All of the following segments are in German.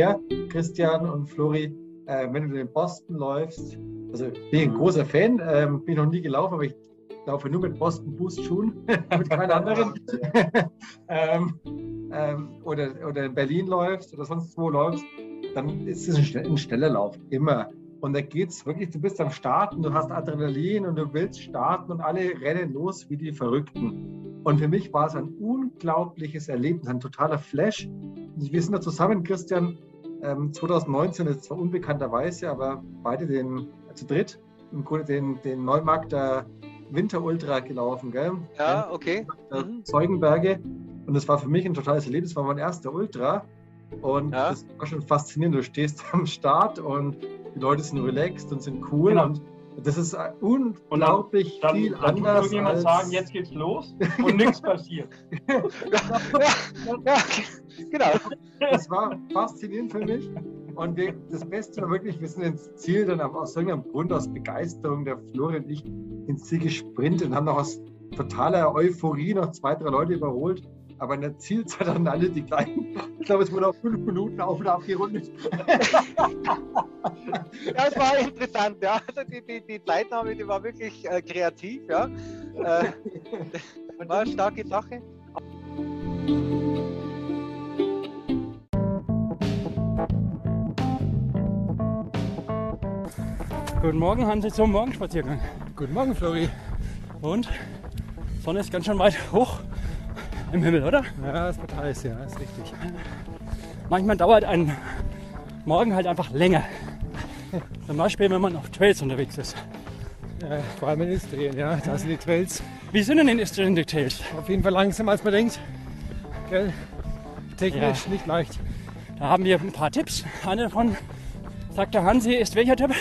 her, Christian und Flori, äh, wenn du in Boston läufst. Also bin ich ein großer Fan, ähm, bin noch nie gelaufen, aber ich laufe nur mit Boston Boost Schuhen, mit keinen anderen. ähm, ähm, oder, oder in Berlin läufst oder sonst wo läufst, dann ist es ein, ein schneller Lauf, immer. Und da geht es wirklich, du bist am Starten, du hast Adrenalin und du willst starten und alle rennen los wie die Verrückten. Und für mich war es ein unglaubliches Erlebnis, ein totaler Flash. Wir sind da zusammen, Christian, 2019 ähm, ist zwar unbekannterweise, aber beide den, zu dritt, im Grunde den, den Neumarkter Winter Ultra gelaufen, gell? Ja, okay. Mhm. Zeugenberge. Und das war für mich ein totales Erlebnis, das war mein erster Ultra. Und ja. das war schon faszinierend. Du stehst am Start und die Leute sind relaxed und sind cool. Genau. Und das ist unglaublich dann, viel dann, dann anders. Dann jemand als... sagen, jetzt geht's los und nichts passiert. ja, ja, genau. Das war faszinierend für mich. Und wir, das Beste war wirklich, wir sind ins Ziel dann aus irgendeinem Grund, aus Begeisterung, der Florian und ich, ins Ziel gesprintet und haben noch aus totaler Euphorie noch zwei, drei Leute überholt. Aber in der Zielzeit hatten alle die gleichen. Ich glaube, es wurde auf fünf Minuten auf und ab gerundet. ja, es war interessant. Ja. Also die, die, die Zeitnahme, die war wirklich äh, kreativ. Ja. Äh, war eine starke Sache. Guten Morgen, Hansi, zum Morgenspaziergang. Guten Morgen, Flori. Und? Sonne ist ganz schön weit hoch im Himmel, oder? Ja, es wird heiß, ja, ist richtig. Manchmal dauert ein Morgen halt einfach länger. Zum Beispiel, wenn man auf Trails unterwegs ist. Ja, vor allem in Istrien, ja, da sind die Trails. Wie sind denn in Istrien die Trails? Auf jeden Fall langsamer als man denkt. Gell? Technisch ja. nicht leicht. Da haben wir ein paar Tipps. Einer davon sagt der Hansi, ist welcher Tipp?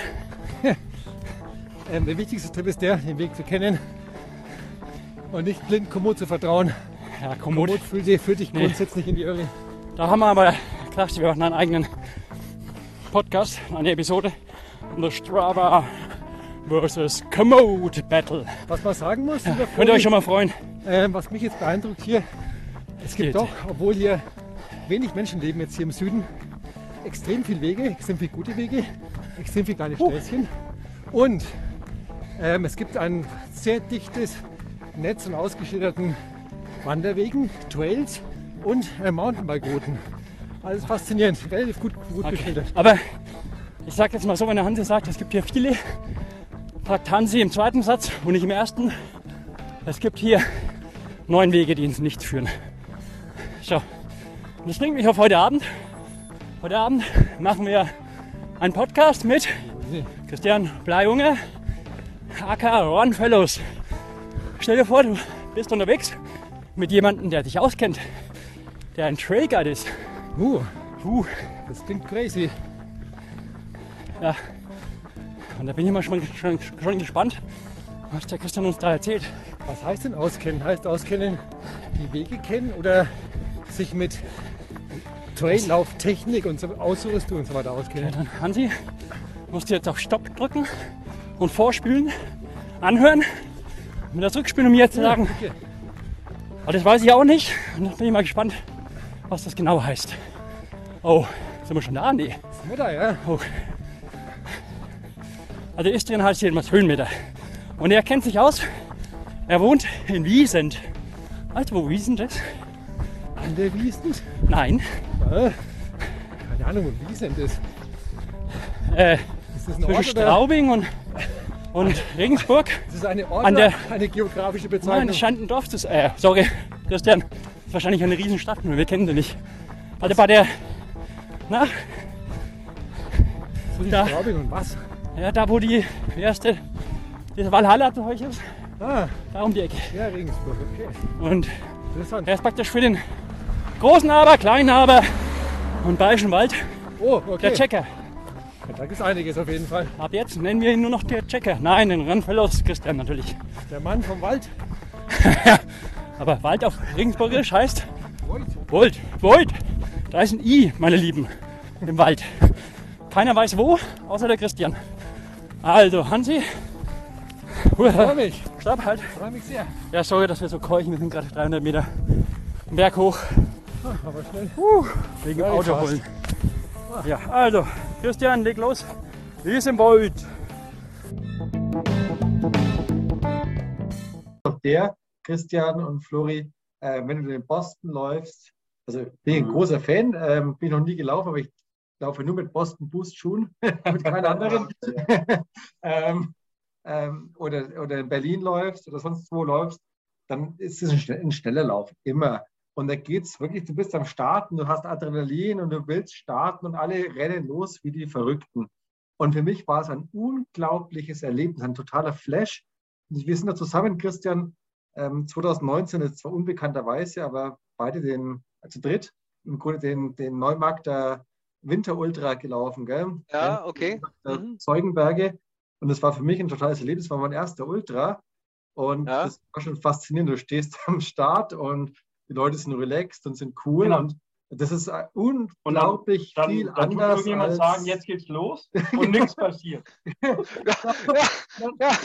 Ähm, der wichtigste Tipp ist der, den Weg zu kennen und nicht blind Komoot zu vertrauen. Ja, Komoot, Komoot führt, führt dich nee. grundsätzlich in die Irre. Da haben wir aber gedacht, wir machen einen eigenen Podcast, eine Episode. The Strava versus Komoot Battle. Was man sagen muss, ja, könnt ihr euch schon mal freuen. Äh, was mich jetzt beeindruckt hier, es gibt Geht. doch, obwohl hier wenig Menschen leben jetzt hier im Süden, extrem viele Wege, extrem viele gute Wege, extrem viele kleine Städtchen. Uh. Und ähm, es gibt ein sehr dichtes Netz und ausgeschilderten Wanderwegen, Trails und äh, Mountainbike-Routen. Alles faszinierend, relativ gut, gut okay. geschildert. Aber ich sage jetzt mal so, wenn der Hansi sagt, es gibt hier viele, sagt Hansi im zweiten Satz und nicht im ersten, es gibt hier neun Wege, die ins Nichts führen. So, und das bringt mich auf heute Abend. Heute Abend machen wir einen Podcast mit Christian Bleiunger, aka Ron Fellows. Stell dir vor, du bist unterwegs mit jemandem, der dich auskennt, der ein Trailguide ist. Uh, uh, das klingt crazy. Ja, und da bin ich mal schon, schon, schon gespannt, was der Christian uns da erzählt. Was heißt denn auskennen? Heißt auskennen, die Wege kennen oder sich mit Traillauftechnik und so Ausrüstung und so weiter auskennen? Ja, dann Hansi, musst du jetzt auf Stopp drücken und vorspülen, anhören, mit das Rückspielen, um mir jetzt zu sagen, okay. aber das weiß ich auch nicht. Und da bin ich mal gespannt, was das genau heißt. Oh, sind wir schon da? Nee. Sind wir da, ja? Oh. Also Istrien heißt jedenfalls Höhenmeter. Und er kennt sich aus. Er wohnt in Wiesent. Weißt du, wo Wiesent ist? An der Wiesent? Nein. Äh, keine Ahnung, wo Wiesent ist. Äh, ist das ein zwischen Ort, Straubing und, und Regensburg. Das ist eine Ort an der, eine geografische Bezeichnung? Nein, Schandendorf. Das, äh, sorry, Christian. Das ist wahrscheinlich eine Riesenstadt, nur wir kennen sie nicht. Also bei der, na, da, Straubing und was? Ja, da wo die erste, das Valhalla-Zeug ist. Ah. Da um die Ecke. Ja, Regensburg, okay. Und er ist praktisch für den großen Aber, kleinen Aber und Bayerischen Wald oh, okay. der Checker. Da gibt einiges auf jeden Fall. Ab jetzt nennen wir ihn nur noch der Checker. Nein, den Rennfellows Christian natürlich. Der Mann vom Wald. Aber Wald auf Regensburgisch heißt. Void. Void. Da ist ein I, meine Lieben, im Wald. Keiner weiß wo, außer der Christian. Also, Hansi. Ich freue mich. Stopp, halt. Ich freue mich sehr. Ja, sorry, dass wir so keuchen. Wir sind gerade 300 Meter Berg hoch. Ah, aber schnell. Uh, wegen Autoholen. Ja, also, Christian, leg los. Wie ist im Wald? Der, Christian und Flori, äh, wenn du in Boston läufst, also bin ich ein großer Fan, ähm, bin noch nie gelaufen, aber ich laufe nur mit Boston Boost Schuhen, mit keinen anderen. ähm, ähm, oder, oder in Berlin läufst oder sonst wo läufst, dann ist es ein, ein schneller Lauf, immer. Und da geht es wirklich, du bist am Starten, du hast Adrenalin und du willst starten und alle rennen los wie die Verrückten. Und für mich war es ein unglaubliches Erlebnis, ein totaler Flash. Wir sind da zusammen, Christian, 2019, ist zwar unbekannterweise, aber beide den, zu dritt, im Grunde den, den Neumarkter Winterultra gelaufen. Gell? Ja, okay. Mhm. Zeugenberge. Und das war für mich ein totales Erlebnis, war mein erster Ultra. Und ja. das war schon faszinierend. Du stehst am Start und die Leute sind relaxed und sind cool. Genau. Und das ist unglaublich dann, viel dann, dann anders. Dann irgendjemand sagen, jetzt geht's los und nichts passiert. ja, ja,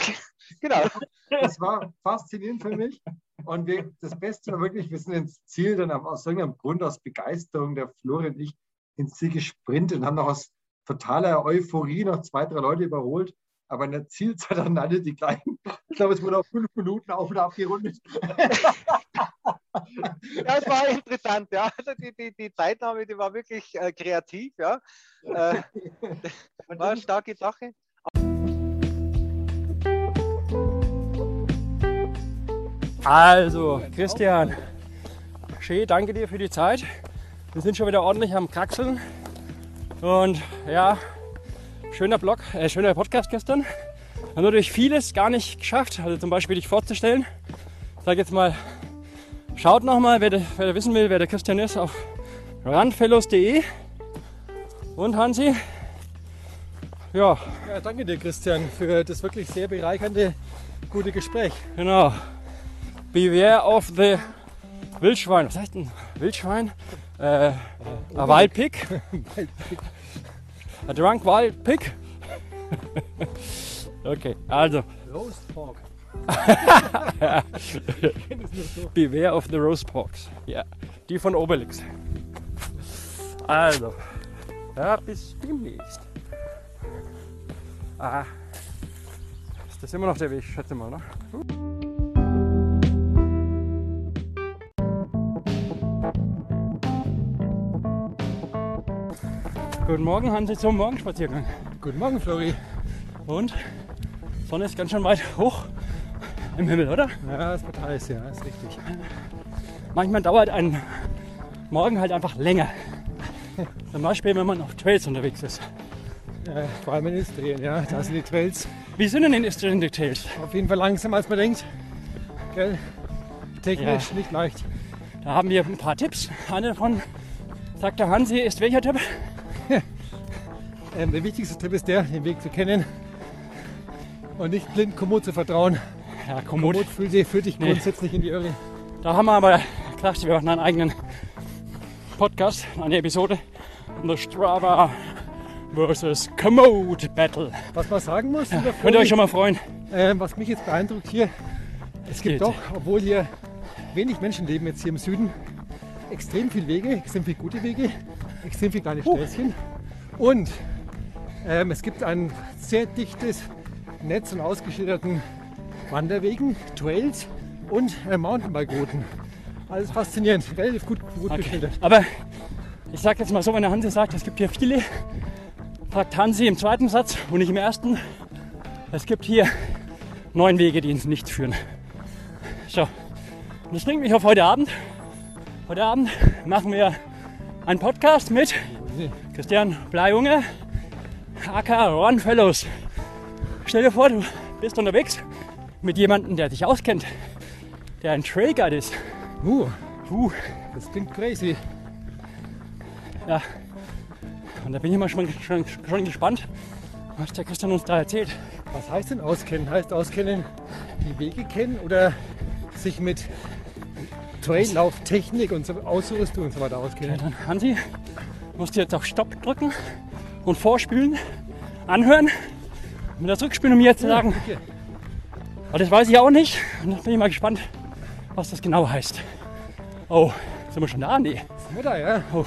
genau. Das war faszinierend für mich. Und wir, das Beste war wirklich, wir sind ins Ziel dann aus irgendeinem Grund, aus Begeisterung, der Florian und ich, ins Ziel gesprintet und haben noch aus totaler Euphorie noch zwei, drei Leute überholt. Aber in der Zielzeit dann alle die gleichen. Ich glaube, es wurde auf fünf Minuten auf und ab gerundet. ja, es war interessant, ja. Also die, die, die Zeitnahme, die war wirklich äh, kreativ, ja. Äh, war eine starke Sache. Also, Christian, schön, danke dir für die Zeit. Wir sind schon wieder ordentlich am Kraxeln. Und ja, schöner Blog, äh, schöner Podcast gestern. Haben natürlich vieles gar nicht geschafft. Also zum Beispiel dich vorzustellen. Ich sage jetzt mal Schaut nochmal, wer, wer wissen will, wer der Christian ist, auf randfellows.de. Und Hansi? Ja. ja. Danke dir, Christian, für das wirklich sehr bereichernde, gute Gespräch. Genau. Beware of the Wildschwein. Was heißt denn? Wildschwein? Äh, a Wild Pig. a Drunk Wild Pig. okay, also. Roast Pork. Beware of the Rose Porks. Ja, die von Obelix. Also, ja, bis demnächst. Ah, ist das immer noch der Weg, schätze mal, ne? Guten Morgen, Hansi, zum Morgenspaziergang. Guten Morgen, Flori. Und? Sonne ist ganz schön weit hoch im Himmel, oder? Ja, es wird heiß, ja, ist richtig. Manchmal dauert ein Morgen halt einfach länger. Zum Beispiel, wenn man auf Trails unterwegs ist. Ja, vor allem in Istrien, ja, da sind die Trails. Wie sind denn in Istrien die Trails? Auf jeden Fall langsamer als man denkt. Gell? Technisch ja. nicht leicht. Da haben wir ein paar Tipps. Einer davon, sagt der Hansi, ist welcher Tipp? ähm, der wichtigste Tipp ist der, den Weg zu kennen und nicht blind Komoot zu vertrauen. Ja, Komoot. Komoot führt, führt dich nee. grundsätzlich in die Irre. Da haben wir aber gedacht, wir machen einen eigenen Podcast, eine Episode. The Strava versus Komoot Battle. Was man sagen muss, ja, könnt ihr euch schon mal freuen. Äh, was mich jetzt beeindruckt hier, es gibt Geht. doch, obwohl hier wenig Menschen leben jetzt hier im Süden, extrem viele Wege, extrem viele gute Wege, extrem viele kleine. Uh. Und ähm, es gibt ein sehr dichtes Netz und ausgeschilderten Wanderwegen, Trails und äh, Mountainbike-Routen. Alles faszinierend, relativ gut, gut okay. geschildert. Aber ich sage jetzt mal so, wenn der Hansi sagt, es gibt hier viele, fragt Hansi im zweiten Satz und nicht im ersten, es gibt hier neun Wege, die ins Nichts führen. So, und das bringt mich auf heute Abend. Heute Abend machen wir einen Podcast mit Christian Bleijunge, aka Ron Fellows. Stell dir vor, du bist unterwegs mit jemandem, der dich auskennt, der ein Trailguide ist. Uh, uh, das klingt crazy. Ja, und da bin ich mal schon, schon, schon gespannt, was der Christian uns da erzählt. Was heißt denn auskennen? Heißt auskennen, die Wege kennen oder sich mit Traillauftechnik und so Ausrüstung und so weiter auskennen? Ja, dann Hansi, musst du jetzt auf Stopp drücken und vorspülen, anhören, mit der Zurückspielen, um mir jetzt zu sagen, okay. Aber das weiß ich auch nicht. Und da bin ich mal gespannt, was das genau heißt. Oh, sind wir schon da? Nee. Da, ja? Oh.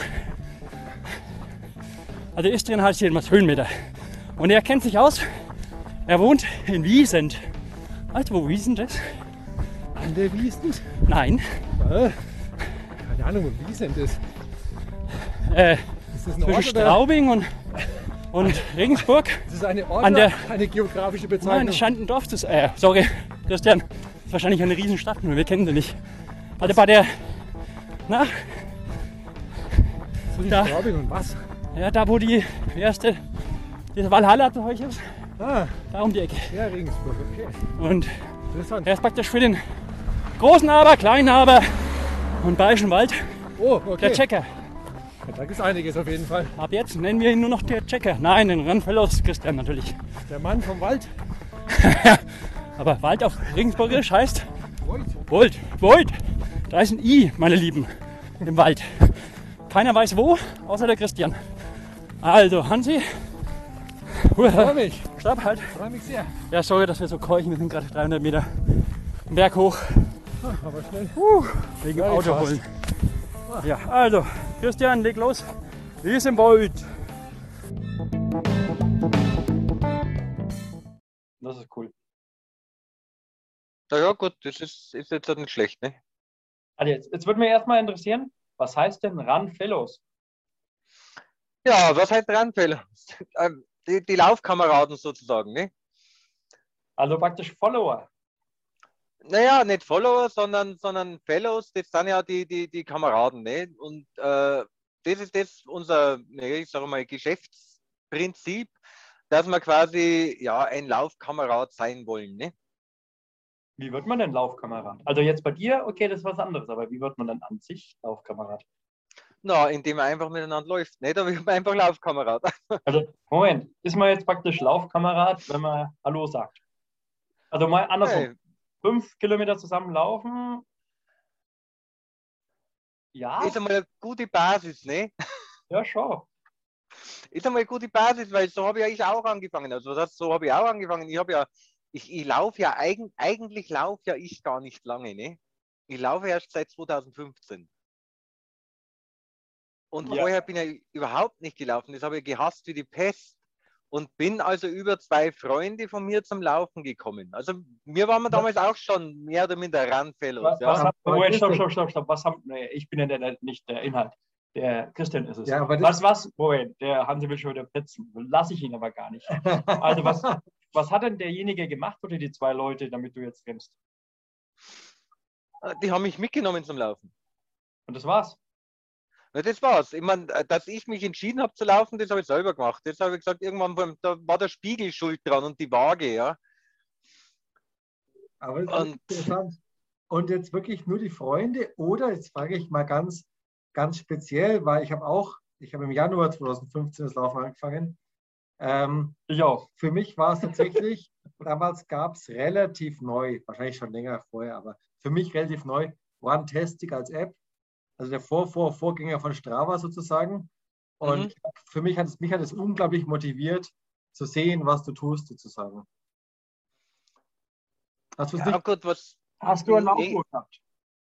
Also Istrien heißt jedenfalls Höhenmeter. Und er kennt sich aus. Er wohnt in Wiesent. Weißt du, wo Wiesent ist? An der Wiesen? Nein. Äh, keine Ahnung, wo Wiesent ist. Äh, Ist das ein zwischen Ort? Straubing und, und Regensburg. Ist das eine Ort An der- eine geografische Nein, Bezeichnung? es scheint ein Dorf zu sein. Äh, sorry, Christian. Das ist wahrscheinlich eine Riesenstadt, nur wir kennen sie nicht. Also bei der, na, Zwischen da. Straubing und was? ja, da wo die erste, diese Valhalla zu euch ist, Ah, da um die Ecke. ja, Regensburg, okay. Und Interessant. er ist praktisch für den großen Aber, kleinen Aber und Bayerischen Wald Oh, okay. der Checker. Da gibt einiges auf jeden Fall. Ab jetzt nennen wir ihn nur noch der Checker. Nein, den Rennfellows Christian natürlich. Der Mann vom Wald. Aber Wald auf Regensburgisch heißt. Volt. Volt. Da ist ein I, meine Lieben, im Wald. Keiner weiß wo, außer der Christian. Also, Hansi. Freue mich. Stopp, halt. Freue mich sehr. Ja, sorry, dass wir so keuchen. Wir sind gerade 300 Meter den Berg hoch. Aber schnell. Wegen Ja, Auto holen. Ja, also, Christian, leg los. Wie ist im Wald? Das ist cool. Na ja, gut, das ist, ist jetzt nicht schlecht, ne? Also jetzt, jetzt würde mich erstmal interessieren, was heißt denn Run Fellows? Ja, was heißt Randfehler? Ähm, Die, die Laufkameraden sozusagen, ne? Also praktisch Follower. Naja, nicht Follower, sondern, sondern Fellows, das sind ja die, die, die Kameraden, ne? Und äh, das ist das unser, ich sage mal, Geschäftsprinzip, dass wir quasi ja ein Laufkamerad sein wollen, ne? Wie wird man denn Laufkamerad? Also jetzt bei dir, okay, das ist was anderes, aber wie wird man dann an sich Laufkamerad? Na, indem man einfach miteinander läuft, ne? Da wird man einfach Laufkamerad. Also, Moment, ist man jetzt praktisch Laufkamerad, wenn man Hallo sagt? Also mal andersrum. Hey, Fünf Kilometer zusammen laufen. Ja, ist einmal eine gute Basis, ne? ja, schon. ist einmal eine gute Basis, weil so habe ja ich auch angefangen. Also das, so habe ich auch angefangen. Ich habe ja, ich, ich laufe ja eigen, eigentlich laufe ja ich gar nicht lange, ne? Ich laufe erst seit 2015. Und Ja. vorher bin ich überhaupt nicht gelaufen. Das habe ich gehasst wie die Pest. Und bin also über zwei Freunde von mir zum Laufen gekommen. Also mir waren wir damals auch schon mehr oder minder Randfellows. Was, Ja. was haben, Aber Moment, stopp, stopp, stopp, stopp. Was haben, nee, ich bin ja der, nicht der Inhalt. Der Christian ist es. Ja, was, was, Moment, der Hansi will schon wieder petzen. Lass ich ihn aber gar nicht. Also was, was hat denn derjenige gemacht oder die zwei Leute, damit du jetzt rennst? Die haben mich mitgenommen zum Laufen. Und das war's. Ja, das war's. Ich meine, dass ich mich entschieden habe zu laufen, das habe ich selber gemacht. Das habe ich gesagt, irgendwann war, da war der Spiegel schuld dran und die Waage, ja. Aber das ist Und- interessant. Und jetzt wirklich nur die Freunde oder jetzt frage ich mal ganz, ganz speziell, weil ich habe auch, ich habe im Januar 2015 das Laufen angefangen. Ähm, Ich auch. für mich war es tatsächlich, damals gab es relativ neu, wahrscheinlich schon länger vorher, aber für mich relativ neu, OneTastic als App, also der Vor -Vor Vorgänger von Strava sozusagen. Und Mhm. für mich hat es mich hat es unglaublich motiviert, zu sehen, was du tust, sozusagen. Hast Ja, nicht? gut, was. Hast du eine Nee. Laufuhr gehabt?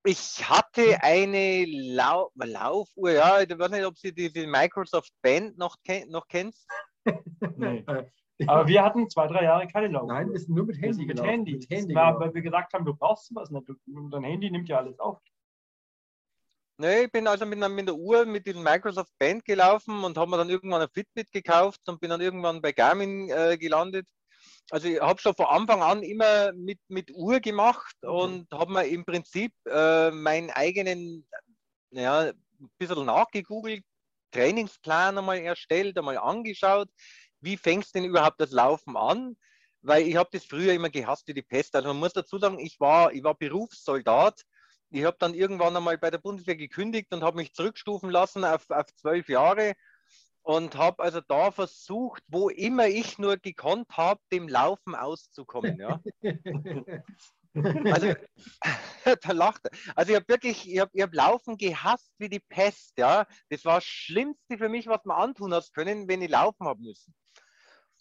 Ich hatte eine Lau Laufuhr, ja, ich weiß nicht, ob Sie diese Microsoft Band noch, ken noch kennst. Nee. Äh, Aber wir hatten zwei, drei Jahre keine Laufuhr. Nein, wir sind nur mit Handy mit Handy. Mit Handy Das war, weil wir gesagt haben, du brauchst sowas nicht. Dein Handy nimmt ja alles auf. Nee, ich bin also mit, einer- mit der Uhr mit diesem Microsoft Band gelaufen und habe mir dann irgendwann ein Fitbit gekauft und bin dann irgendwann bei Garmin äh, gelandet. Also ich habe schon von Anfang an immer mit, mit Uhr gemacht und habe mir im Prinzip äh, meinen eigenen, naja, ein bisschen nachgegoogelt, Trainingsplan einmal erstellt, einmal angeschaut, wie fängst denn überhaupt das Laufen an? Weil ich habe das früher immer gehasst wie die Pest. Also man muss dazu sagen, ich war, ich war Berufssoldat. Ich habe dann irgendwann einmal bei der Bundeswehr gekündigt und habe mich zurückstufen lassen auf, auf zwölf Jahre und habe also da versucht, wo immer ich nur gekonnt habe, dem Laufen auszukommen. Ja. Also, da lacht er. Also ich habe wirklich, ich habe hab Laufen gehasst wie die Pest, ja. Das war das Schlimmste für mich, was man antun hast können, wenn ich laufen habe müssen.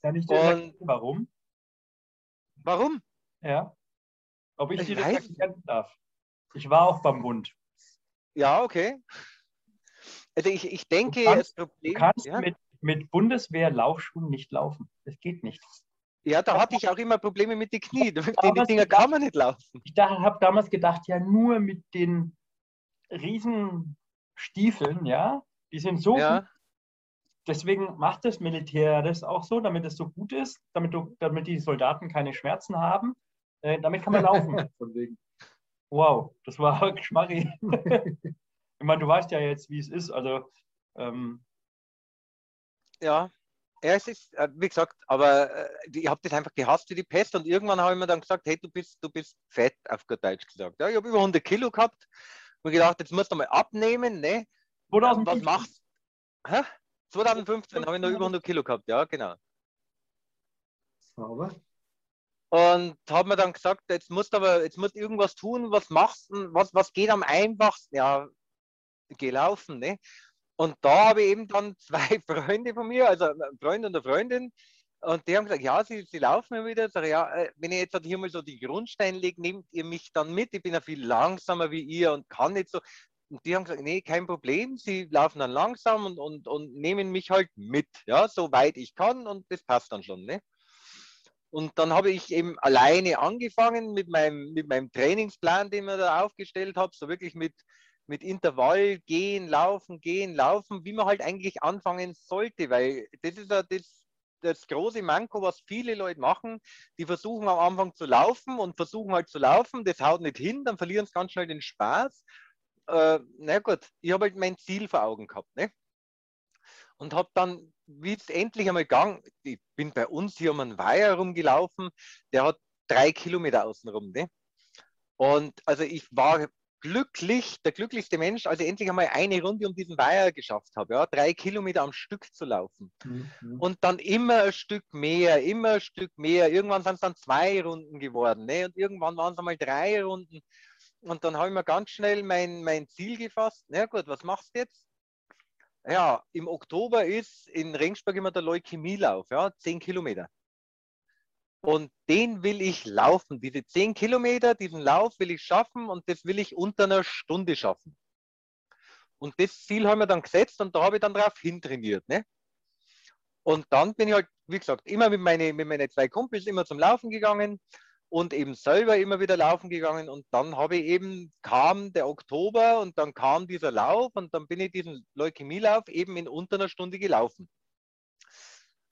Kann ich dir Und- sagen, warum? Warum? Ja. Ob ich Ich dir das erklären darf. Ich war auch beim Bund. Ja, okay. Also ich, ich denke, Du kannst- das Problem. Du kannst, ja, mit, mit Bundeswehr-Laufschuhen nicht laufen. Das geht nicht. Ja, da hatte ich auch immer Probleme mit den Knie. Mit den Dinger kann man nicht laufen. Ich habe damals gedacht, ja, nur mit den Riesenstiefeln, ja, die sind so Ja, gut. Deswegen macht das Militär das auch so, damit es so gut ist, damit, du, damit die Soldaten keine Schmerzen haben. Äh, damit kann man laufen. Wow, das war Geschmarri. ich meine, du weißt ja jetzt, wie es ist. Also, ähm, ja. Ja, es ist, äh, wie gesagt, aber äh, ich habe das einfach gehasst wie die Pest und irgendwann habe ich mir dann gesagt, hey, du bist, du bist fett, auf gut Deutsch gesagt. Ja, ich habe über 100 Kilo gehabt und gedacht, jetzt musst du mal abnehmen, ne? Was 2015. machst Hä? 2015 habe ich noch über 100 Kilo gehabt, ja, genau. Sauber. Und habe mir dann gesagt, jetzt musst du aber, jetzt musst du irgendwas tun, was machst du, was, was geht am einfachsten? Ja, geh laufen, ne? Und da habe ich eben dann zwei Freunde von mir, also ein Freund und eine Freundin, und die haben gesagt, ja, sie, sie laufen immer wieder. Sag ja, äh, wenn ich jetzt halt hier mal so die Grundsteine lege, nehmt ihr mich dann mit? Ich bin ja viel langsamer wie ihr und kann nicht so. Und die haben gesagt, nee, kein Problem. Sie laufen dann langsam und, und, und nehmen mich halt mit, ja, soweit ich kann und das passt dann schon, ne? Und dann habe ich eben alleine angefangen mit meinem, mit meinem Trainingsplan, den ich da aufgestellt habe, so wirklich mit, mit Intervall gehen, laufen, gehen, laufen, wie man halt eigentlich anfangen sollte, weil das ist ja das, das große Manko, was viele Leute machen. Die versuchen am Anfang zu laufen und versuchen halt zu laufen, das haut nicht hin, dann verlieren sie ganz schnell den Spaß. Äh, na gut, ich habe halt mein Ziel vor Augen gehabt. Ne? Und habe dann, wie es endlich einmal gegangen, ich bin bei uns hier um einen Weiher rumgelaufen, der hat drei Kilometer außenrum. Ne? Und also ich war glücklich, der glücklichste Mensch, als ich endlich einmal eine Runde um diesen Weiher geschafft habe, ja, drei Kilometer am Stück zu laufen. Mhm. Und dann immer ein Stück mehr, immer ein Stück mehr. Irgendwann sind es dann zwei Runden geworden. Ne? Und irgendwann waren es einmal drei Runden. Und dann habe ich mir ganz schnell mein, mein Ziel gefasst. Na gut, was machst du jetzt? Ja, im Oktober ist in Regensburg immer der Leukämielauf, ja, zehn Kilometer. Und den will ich laufen. Diese zehn Kilometer, diesen Lauf will ich schaffen und das will ich unter einer Stunde schaffen. Und das Ziel haben wir dann gesetzt und da habe ich dann drauf hintrainiert. Ne? Und dann bin ich halt, wie gesagt, immer mit, meine, mit meinen zwei Kumpels immer zum Laufen gegangen und eben selber immer wieder laufen gegangen. Und dann habe ich eben, kam der Oktober und dann kam dieser Lauf und dann bin ich diesen Leukämielauf eben in unter einer Stunde gelaufen.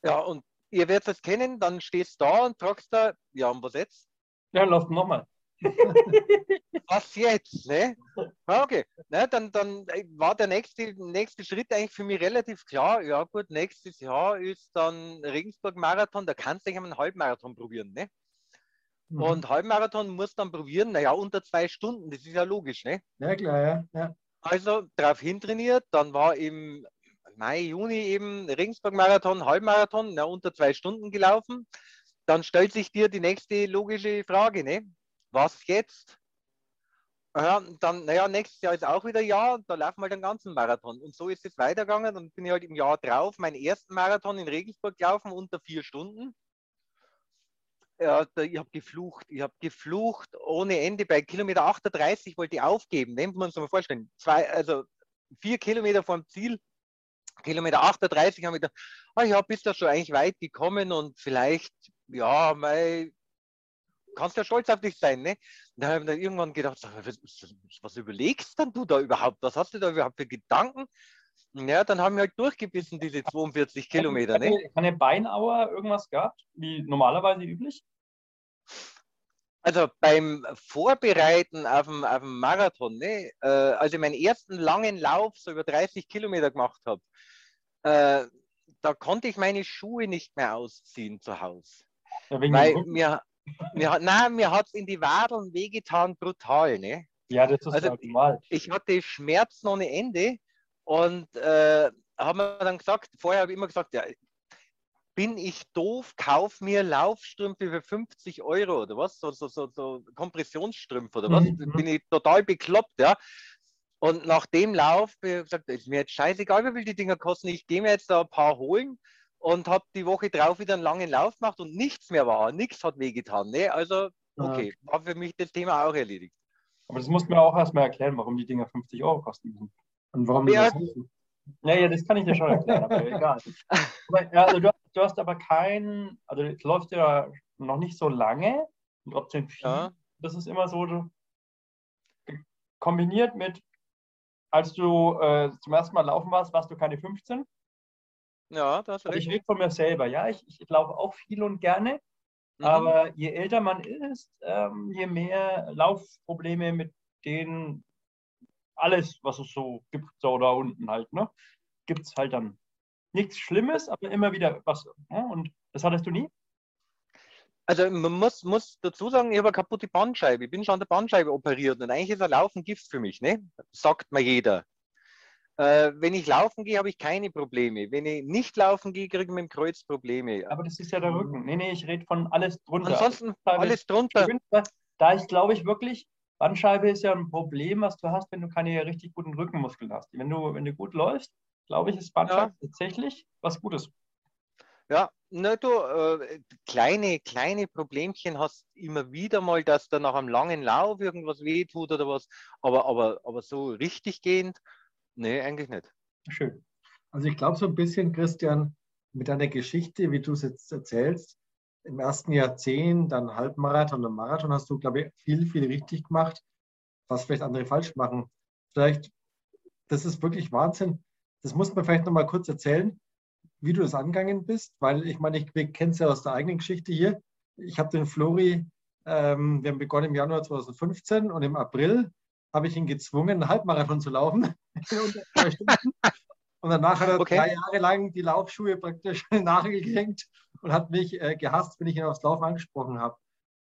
Ja, und ihr werdet es kennen, dann stehst du da und fragst da, ja, und was jetzt? ja, lauf nochmal. Was jetzt? Ne? Okay, ne, dann, dann war der nächste, nächste Schritt eigentlich für mich relativ klar. Ja, gut, nächstes Jahr ist dann Regensburg-Marathon, da kannst du dich einen Halbmarathon probieren. Ne? Mhm. Und Halbmarathon muss dann probieren, naja, unter zwei Stunden, das ist ja logisch. Ne? Ja, klar, ja. ja. Also darauf hintrainiert, dann war im Mai, Juni eben Regensburg-Marathon, Halbmarathon, na, unter zwei Stunden gelaufen. Dann stellt sich dir die nächste logische Frage, ne? Was jetzt? Ja, dann, naja, nächstes Jahr ist auch wieder Jahr, da laufen wir den ganzen Marathon. Und so ist es weitergegangen. Dann bin ich halt im Jahr drauf meinen ersten Marathon in Regensburg gelaufen, unter vier Stunden. Ja, da, ich habe geflucht, ich habe geflucht ohne Ende. Bei Kilometer 38 wollte ich aufgeben, ne? muss man sich mal vorstellen. Zwei, also vier Kilometer vom Ziel, Kilometer 38 haben wir gedacht, ah ja, bist du schon eigentlich weit gekommen und vielleicht, ja, mei, kannst ja stolz auf dich sein, ne? Und habe ich dann irgendwann gedacht, was, was überlegst denn du da überhaupt? Was hast du da überhaupt für Gedanken? Ja, dann haben wir halt durchgebissen, diese 42 Kilometer, ne? Keine Beinauer irgendwas gehabt, wie normalerweise üblich? Also beim Vorbereiten auf dem, auf dem Marathon, ne, äh, als ich meinen ersten langen Lauf so über 30 Kilometer gemacht habe, äh, da konnte ich meine Schuhe nicht mehr ausziehen zu Hause. Ja, Weil mir, mir, hat- nein, mir hat es in die Wadeln wehgetan, brutal. Ne? ja, das ist also- normal. Ich hatte Schmerzen ohne Ende und äh, habe mir dann gesagt, vorher habe ich immer gesagt, ja, bin ich doof, kauf mir Laufstrümpfe für 50 Euro oder was? So, so, so, so Kompressionsstrümpfe oder was? Mhm. Bin ich total bekloppt, ja. Und nach dem Lauf habe ich gesagt, ist mir jetzt scheißegal, wie viel die Dinger kosten. Ich gehe mir jetzt da ein paar holen und habe die Woche drauf wieder einen langen Lauf gemacht und nichts mehr war. Nichts hat wehgetan. Ne? Also, okay, war für mich das Thema auch erledigt. Aber das musst du mir auch erstmal erklären, warum die Dinger 50 Euro kosten müssen. Und warum Ja. das heißen? Naja, das kann ich dir schon erklären, aber egal. Aber, ja, also du, du, hast aber keinen, also es läuft ja noch nicht so lange, trotzdem viel. Ja. Das ist immer so kombiniert mit, als du äh, zum ersten Mal laufen warst, warst du keine 15. Ja, das also Ich rede von mir selber, ja. Ich, ich laufe auch viel und gerne. Mhm. Aber je älter man ist, ähm, je mehr Laufprobleme mit denen alles, was es so gibt, so da unten halt, ne? Gibt es halt dann nichts Schlimmes, aber immer wieder was. Ne? Und das hattest du nie? Also man muss, muss dazu sagen, ich habe eine kaputte Bandscheibe. Ich bin schon an der Bandscheibe operiert und eigentlich ist ein Laufen Gift für mich, ne? Sagt mir jeder. Äh, wenn ich laufen gehe, habe ich keine Probleme. Wenn ich nicht laufen gehe, kriege ich mit dem Kreuz Probleme. Aber das ist ja der Rücken. Nee, nee, ich rede von alles drunter. Ansonsten alles drunter. Da ist, glaube ich, wirklich, Bandscheibe ist ja ein Problem, was du hast, wenn du keine richtig guten Rückenmuskeln hast. Wenn du, wenn du gut läufst, glaube ich, ist Bandscheibe ja. tatsächlich was Gutes. Ja, ne, du, äh, kleine, kleine Problemchen hast immer wieder mal, dass da nach einem langen Lauf irgendwas wehtut oder was, aber, aber, aber so richtig gehend, nee, eigentlich nicht. Schön. Also ich glaube so ein bisschen, Christian, mit deiner Geschichte, wie du es jetzt erzählst, im ersten Jahrzehnt, dann Halbmarathon und Marathon hast du, glaube ich, viel, viel richtig gemacht, was vielleicht andere falsch machen. Vielleicht, das ist wirklich Wahnsinn. Das muss man vielleicht nochmal kurz erzählen, wie du das angegangen bist, weil ich meine, ich kenne es ja aus der eigenen Geschichte hier. Ich habe den Flori, ähm, wir haben begonnen im Januar 2015 und im April habe ich ihn gezwungen, einen Halbmarathon zu laufen. und danach hat er okay. drei Jahre lang die Laufschuhe praktisch in den Nagel gehängt und hat mich äh, gehasst, wenn ich ihn aufs Laufen angesprochen habe.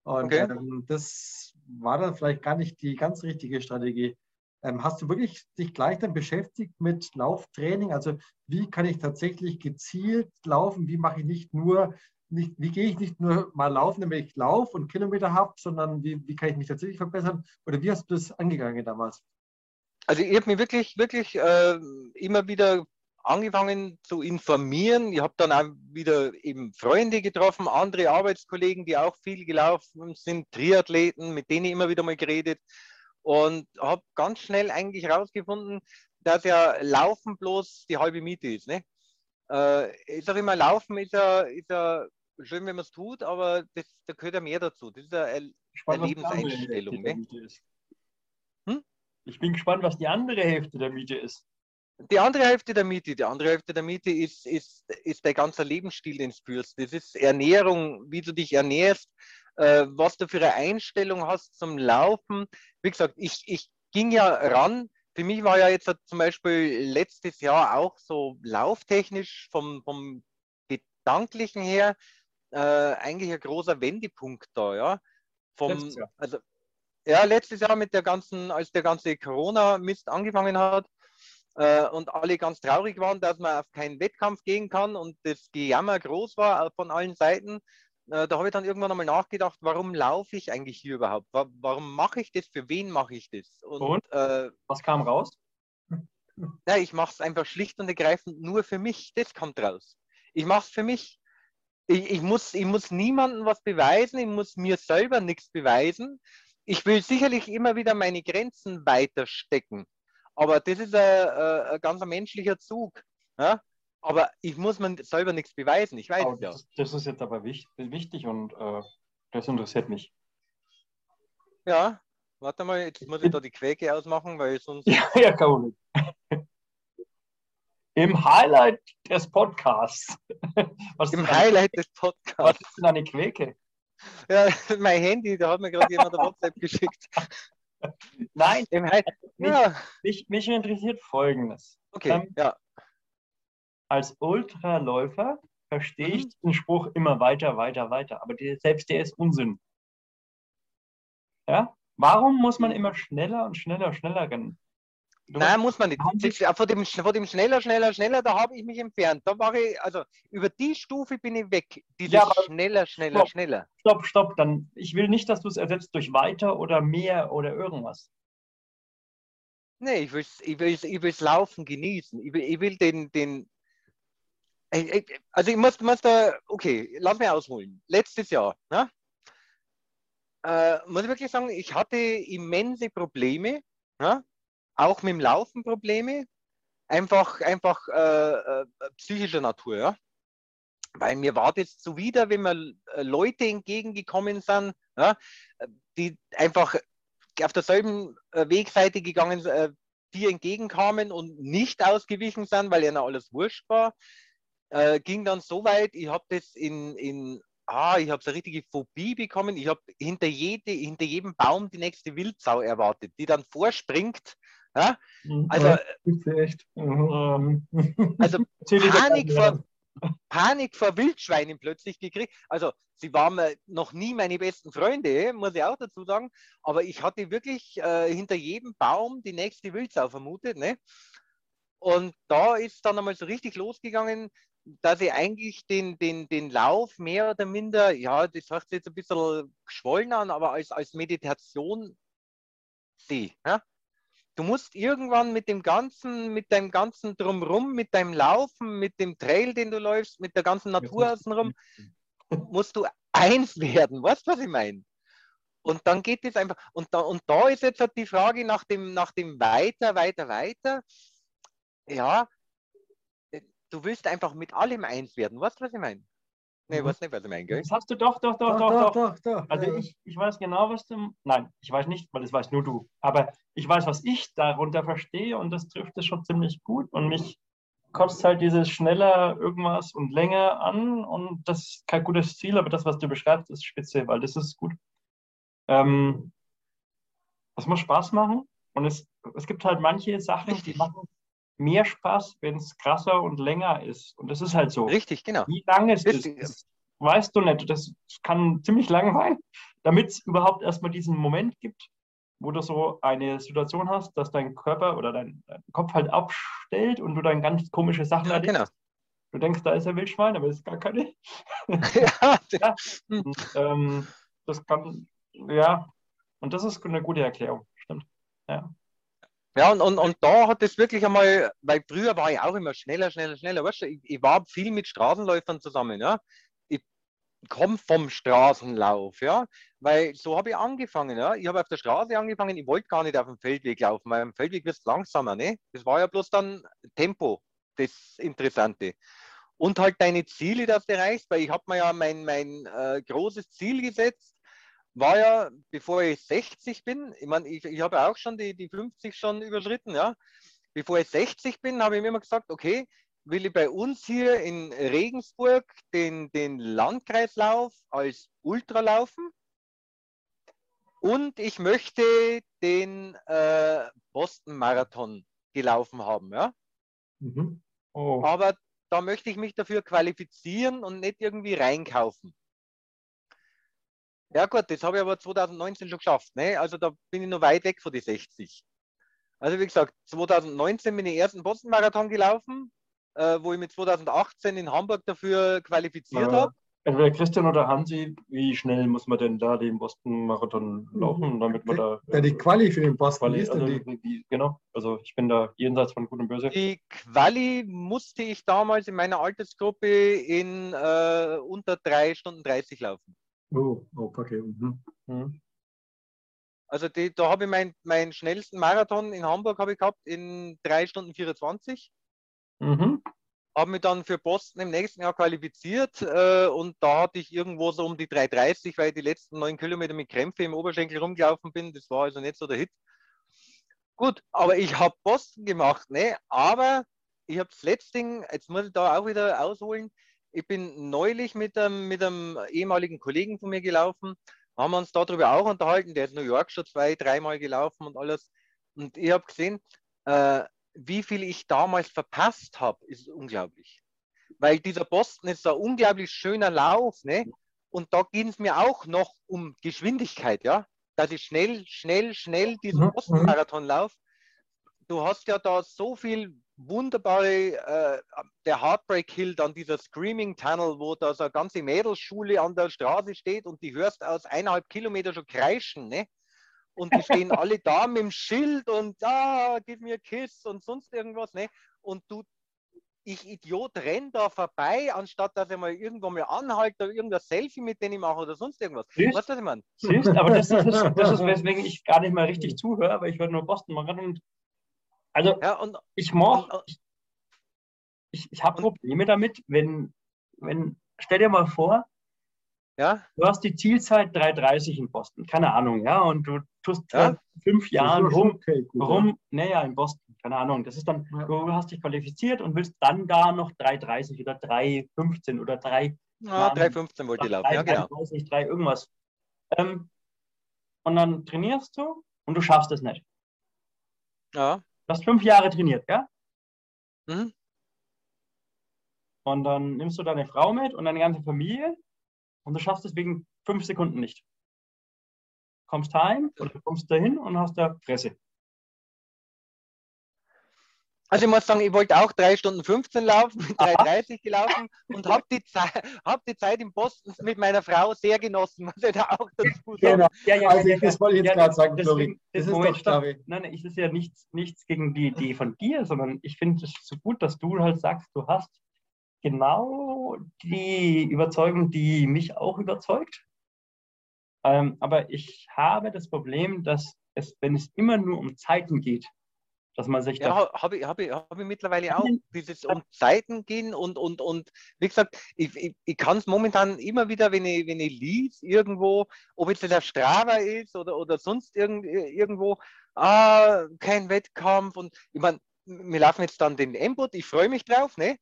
Und okay. ähm, das war dann vielleicht gar nicht die ganz richtige Strategie. Ähm, hast du wirklich dich gleich dann beschäftigt mit Lauftraining? Also wie kann ich tatsächlich gezielt laufen? Wie mache ich nicht nur, nicht, wie gehe ich nicht nur mal laufen, damit ich laufe und Kilometer habe, sondern wie, wie kann ich mich tatsächlich verbessern? Oder wie hast du das angegangen damals? Also ich habe mich wirklich, wirklich äh, immer wieder angefangen zu informieren. Ich habe dann auch wieder eben Freunde getroffen, andere Arbeitskollegen, die auch viel gelaufen sind, Triathleten, mit denen ich immer wieder mal geredet und habe ganz schnell eigentlich herausgefunden, dass ja Laufen bloß die halbe Miete ist. Ne? Äh, ich sage immer, Laufen ist ja, ist ja schön, wenn man es tut, aber das, da gehört ja mehr dazu. Das ist ja eine, eine Lebenseinstellung. Ne? Hm? Ich bin gespannt, was die andere Hälfte der Miete ist. Die andere Hälfte der Miete, die andere Hälfte der Miete ist, ist, ist der ganze Lebensstil, den du führst. Das ist Ernährung, wie du dich ernährst, äh, was du für eine Einstellung hast zum Laufen. Wie gesagt, ich, ich ging ja ran. Für mich war ja jetzt zum Beispiel letztes Jahr auch so lauftechnisch vom, vom Gedanklichen her äh, eigentlich ein großer Wendepunkt da, ja. Vom, also, ja, letztes Jahr mit der ganzen, als der ganze Corona-Mist angefangen hat, äh, und alle ganz traurig waren, dass man auf keinen Wettkampf gehen kann und das Gejammer groß war von allen Seiten. Äh, da habe ich dann irgendwann einmal nachgedacht, warum laufe ich eigentlich hier überhaupt? Warum mache ich das? Für wen mache ich das? Und, und? Äh, was kam raus? Ja, ich mache es einfach schlicht und ergreifend nur für mich. Das kommt raus. Ich mache es für mich. Ich, ich, muss, ich muss niemandem was beweisen, ich muss mir selber nichts beweisen. Ich will sicherlich immer wieder meine Grenzen weiter stecken. Aber das ist ein, ein ganz menschlicher Zug. Ja? Aber ich muss mir selber nichts beweisen. Ich weiß aber ja. Das, das, ist jetzt aber wichtig und äh, das interessiert mich. Ja, warte mal, jetzt muss ich da die Quäke ausmachen, weil sonst. ja, ja, kann Im Highlight des Podcasts. Was Im Highlight des Podcasts. Was ist denn eine Quäke? Ja, mein Handy, da hat mir gerade jemand eine WhatsApp geschickt. Nein, mich, ja. mich, mich, interessiert Folgendes. Okay, ähm, ja. Als Ultraläufer verstehe ich mhm. den Spruch immer weiter, weiter, weiter, aber die, selbst der ist Unsinn. Ja? Warum muss man immer schneller und schneller, schneller rennen? Du Nein, muss man nicht. Vor dem, vor dem schneller, schneller, schneller, da habe ich mich entfernt. Da war ich, also über die Stufe bin ich weg. Dieses ja, schneller, schneller, stopp, schneller. Stopp, stopp. Dann, ich will nicht, dass du es ersetzt durch weiter oder mehr oder irgendwas. Nee, ich will es ich will's, ich will's Laufen genießen. Ich will, ich will den, den. Also ich muss, muss da, okay, lass mich ausholen. Letztes Jahr, ne? Äh, muss ich wirklich sagen, ich hatte immense Probleme. Ne? Auch mit dem Laufen Probleme. einfach, einfach äh, äh, psychischer Natur, ja. Weil mir war das zuwider, wenn mir äh, Leute entgegengekommen sind, ja, die einfach auf derselben äh, Wegseite gegangen sind, äh, die entgegenkamen und nicht ausgewichen sind, weil ihnen alles wurscht war. Äh, ging dann so weit, ich habe das in, in ah, ich habe so eine richtige Phobie bekommen. Ich habe hinter, jede, hinter jedem Baum die nächste Wildsau erwartet, die dann vorspringt. Ja? Mhm. Also. Mhm. also Panik vor, Panik vor Wildschweinen plötzlich gekriegt. Also sie waren noch nie meine besten Freunde, muss ich auch dazu sagen. Aber ich hatte wirklich äh, hinter jedem Baum die nächste Wildsau vermutet. Ne? Und da ist dann einmal so richtig losgegangen, dass ich eigentlich den, den, den Lauf mehr oder minder, ja, das hört sich jetzt ein bisschen geschwollen an, aber als, als Meditation sehe. Ja? Du musst irgendwann mit dem ganzen, mit deinem ganzen Drumrum, mit deinem Laufen, mit dem Trail, den du läufst, mit der ganzen Natur außenrum, musst du eins werden. Weißt du, was ich meine? Und dann geht es einfach, und da, und da ist jetzt halt die Frage nach dem, nach dem weiter, weiter, weiter. Ja, du willst einfach mit allem eins werden. Weißt du, was ich meine? Nee, mhm. was nicht, was ich meine, gell? Das hast du doch, doch, doch, doch, doch. doch, doch. Also ja. ich, ich weiß genau, was du. Nein, ich weiß nicht, weil das weißt nur du. Aber ich weiß, was ich darunter verstehe und das trifft es schon ziemlich gut. Und mich kotzt halt dieses schneller irgendwas und länger an und das ist kein gutes Ziel, aber das, was du beschreibst, ist spitze, weil das ist gut. Ähm, das muss Spaß machen und es, es gibt halt manche Sachen, die machen mehr Spaß, wenn es krasser und länger ist. Und das ist halt so. Richtig, genau. Wie lange es ist, weißt du nicht. Das kann ziemlich lang sein, damit es überhaupt erstmal diesen Moment gibt, wo du so eine Situation hast, dass dein Körper oder dein, dein Kopf halt abstellt und du dann ganz komische Sachen ja, erlebst. Genau. Du denkst, da ist ein Wildschwein, aber es ist gar keine. ja, ja. Und, ähm, das kann, ja, und das ist eine gute Erklärung, stimmt. Ja. Ja, und, und, und da hat es wirklich einmal, weil früher war ich auch immer schneller, schneller, schneller. Weißt du, ich, ich war viel mit Straßenläufern zusammen, ja. Ich komme vom Straßenlauf, ja, weil so habe ich angefangen, ja. Ich habe auf der Straße angefangen, ich wollte gar nicht auf dem Feldweg laufen, weil am Feldweg wirst du langsamer, ne? Das war ja bloß dann Tempo, das Interessante. Und halt deine Ziele, dass du erreichst, weil ich habe mir ja mein, mein äh, großes Ziel gesetzt, war ja, bevor ich 60 bin, ich meine, ich, ich habe auch schon die, die 50 schon überschritten, ja. Bevor ich 60 bin, habe ich mir immer gesagt, okay, will ich bei uns hier in Regensburg den, den Landkreislauf als Ultra laufen und ich möchte den äh, Boston Marathon gelaufen haben, ja. Mhm. Oh. Aber da möchte ich mich dafür qualifizieren und nicht irgendwie reinkaufen. Ja gut, das habe ich aber 2019 schon geschafft. Ne? Also da bin ich noch weit weg von die 60. Also wie gesagt, 2019 bin ich den ersten Boston-Marathon gelaufen, äh, wo ich mit 2018 in Hamburg dafür qualifiziert ja. habe. Entweder Christian oder Hansi, wie schnell muss man denn da den Boston-Marathon laufen, damit man da... Ja, die Quali für den Boston, Quali, also, die... Die, genau, also ich bin da jenseits von Gut und Böse. Die Quali musste ich damals in meiner Altersgruppe in äh, unter 3 Stunden 30 laufen. Oh, oh okay. Mhm. Mhm. Also die, da habe ich meinen mein schnellsten Marathon in Hamburg ich gehabt in 3 Stunden 24. Mhm. Habe mich dann für Boston im nächsten Jahr qualifiziert äh, und da hatte ich irgendwo so um die 3,30, weil ich die letzten neun Kilometer mit Krämpfe im Oberschenkel rumgelaufen bin. Das war also nicht so der Hit. Gut, aber ich habe Boston gemacht, ne? aber ich habe das letzte Ding, jetzt muss ich da auch wieder ausholen, ich bin neulich mit einem, mit einem ehemaligen Kollegen von mir gelaufen, haben wir uns darüber auch unterhalten, der ist New York schon zwei, dreimal gelaufen und alles. Und ich habe gesehen, äh, wie viel ich damals verpasst habe, ist unglaublich. Weil dieser Boston ist ein unglaublich schöner Lauf, ne? Und da ging es mir auch noch um Geschwindigkeit, ja? Dass ich schnell, schnell, schnell diesen mhm, Boston-Marathon laufe. Du hast ja da so viel wunderbare, äh, der Heartbreak Hill, dann dieser Screaming Tunnel, wo da so eine ganze Mädelsschule an der Straße steht und die hörst aus eineinhalb Kilometer schon kreischen, ne? Und die stehen alle da mit dem Schild und ah, give me a kiss und sonst irgendwas, ne? Und du, ich Idiot, renn da vorbei, anstatt dass ich mal irgendwo mal anhalte oder irgendein Selfie mit denen ich mache oder sonst irgendwas. Siehst? Weißt du, was ich meine? Siehst, aber das, das, ist, das ist, weswegen ich gar nicht mal richtig zuhöre, aber ich werde nur Boston machen und Also Ja, und, ich mach, und- ich, ich, ich habe Probleme damit, wenn, wenn, stell dir mal vor, ja, du hast die Zielzeit 3,30 in Boston, keine Ahnung, ja, und du tust Ja. fünf Jahren schon rum, okay, gut, ja. rum, naja, in Boston, keine Ahnung, das ist dann, Ja. du hast dich qualifiziert und willst dann da noch 3,30 oder 3,15 oder 3, ja Ja, 3,15 wollte ich laufen. Ja, genau. 3,30, 3 irgendwas. Ähm, und dann trainierst du und du schaffst es nicht. Ja. Du hast fünf Jahre trainiert, ja? Mhm. Und dann nimmst du deine Frau mit und deine ganze Familie und du schaffst es wegen fünf Sekunden nicht. Kommst heim oder kommst dahin und hast da Fresse. Also ich muss sagen, ich wollte auch 3 Stunden 15 laufen, mit Aha. 3,30 gelaufen und habe die, Zeit, hab die Zeit in Boston mit meiner Frau sehr genossen, muss ich da auch dazu sagen. Genau. Ja, ja, Also, ja, das wollte ich jetzt ja, gerade sagen, deswegen-. Das das- ist Moment, doch stopp. Nein, nein, es ist ja nichts, nichts gegen die Idee von dir, sondern ich finde es so gut, dass du halt sagst, du hast genau die Überzeugung, die mich auch überzeugt. Ähm, aber ich habe das Problem, dass es, wenn es immer nur um Zeiten geht, dass man sich da Ja, habe ich, hab ich, hab ich mittlerweile auch. Dieses um Zeiten gehen und, und, und wie gesagt, ich, ich, ich kann es momentan immer wieder, wenn ich, wenn ich lese irgendwo, ob jetzt auf Strava ist oder, oder sonst irgend, irgendwo, ah, kein Wettkampf und ich meine, wir laufen jetzt dann den Embot, ich freue mich drauf, ne?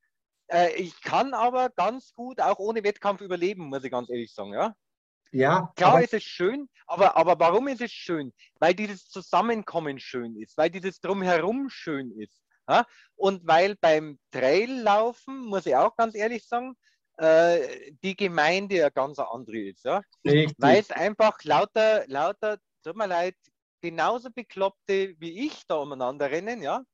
Äh, ich kann aber ganz gut auch ohne Wettkampf überleben, muss ich ganz ehrlich sagen, ja. Ja, Klar ist es schön, aber, aber warum ist es schön? Weil dieses Zusammenkommen schön ist, weil dieses Drumherum schön ist. Ja? Und weil beim Traillaufen, muss ich auch ganz ehrlich sagen, äh, die Gemeinde ja ganz andere ist. Ja? richtig. Weil es einfach lauter, lauter, tut mir leid, genauso Bekloppte wie ich da umeinander rennen, ja.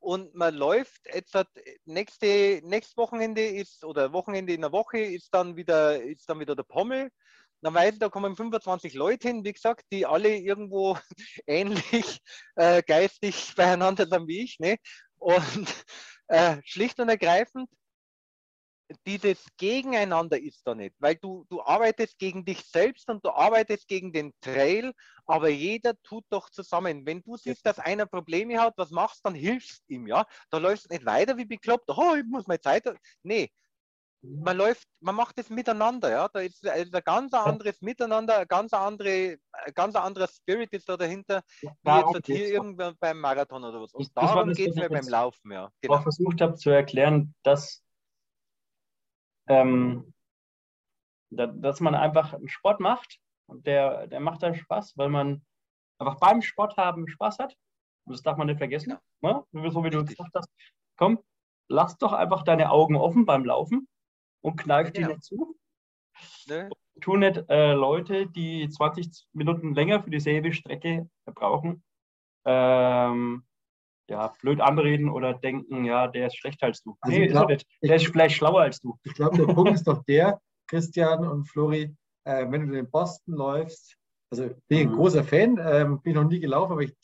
Und man läuft jetzt hat, nächste, nächstes Wochenende ist oder Wochenende in der Woche ist dann wieder, ist dann wieder der Pommel. Dann weiß ich, da kommen 25 Leute hin, wie gesagt, die alle irgendwo ähnlich äh, geistig beieinander sind wie ich. Ne? Und äh, schlicht und ergreifend, dieses Gegeneinander ist da nicht, weil du, du arbeitest gegen dich selbst und du arbeitest gegen den Trail, aber jeder tut doch zusammen. Wenn du siehst, dass einer Probleme hat, was machst, dann hilfst ihm, ja. Da läufst du nicht weiter wie bekloppt, oh, ich muss meine Zeit. Nee, man läuft, man macht es miteinander, ja. Da ist ein ganz anderes Miteinander, ein ganz andere, ganz anderer Spirit ist da dahinter, wie Darum jetzt hier geht's. irgendwann beim Marathon oder was. Und war darum geht es mir ich beim Laufen, ja. auch Genau. versucht habe zu erklären, dass, ähm, da, dass man einfach einen Sport macht und der, der macht dann Spaß, weil man einfach beim Sport haben Spaß hat. Und das darf man nicht vergessen. Ne? So wie du Richtig. gesagt hast. Komm, lass doch einfach deine Augen offen beim Laufen und kneif die Genau. nicht zu. Ne? Tu nicht äh, Leute, die 20 Minuten länger für dieselbe Strecke brauchen, ähm, ja, blöd anreden oder denken, ja, der ist schlechter als du. Also nee, ich ist glaub- nicht. Der ist vielleicht schlauer als du. Ich glaube, der Punkt ist doch der, Christian und Flori, äh, wenn du in Boston läufst, also bin ich ein Mhm. großer Fan, ähm, bin noch nie gelaufen, aber ich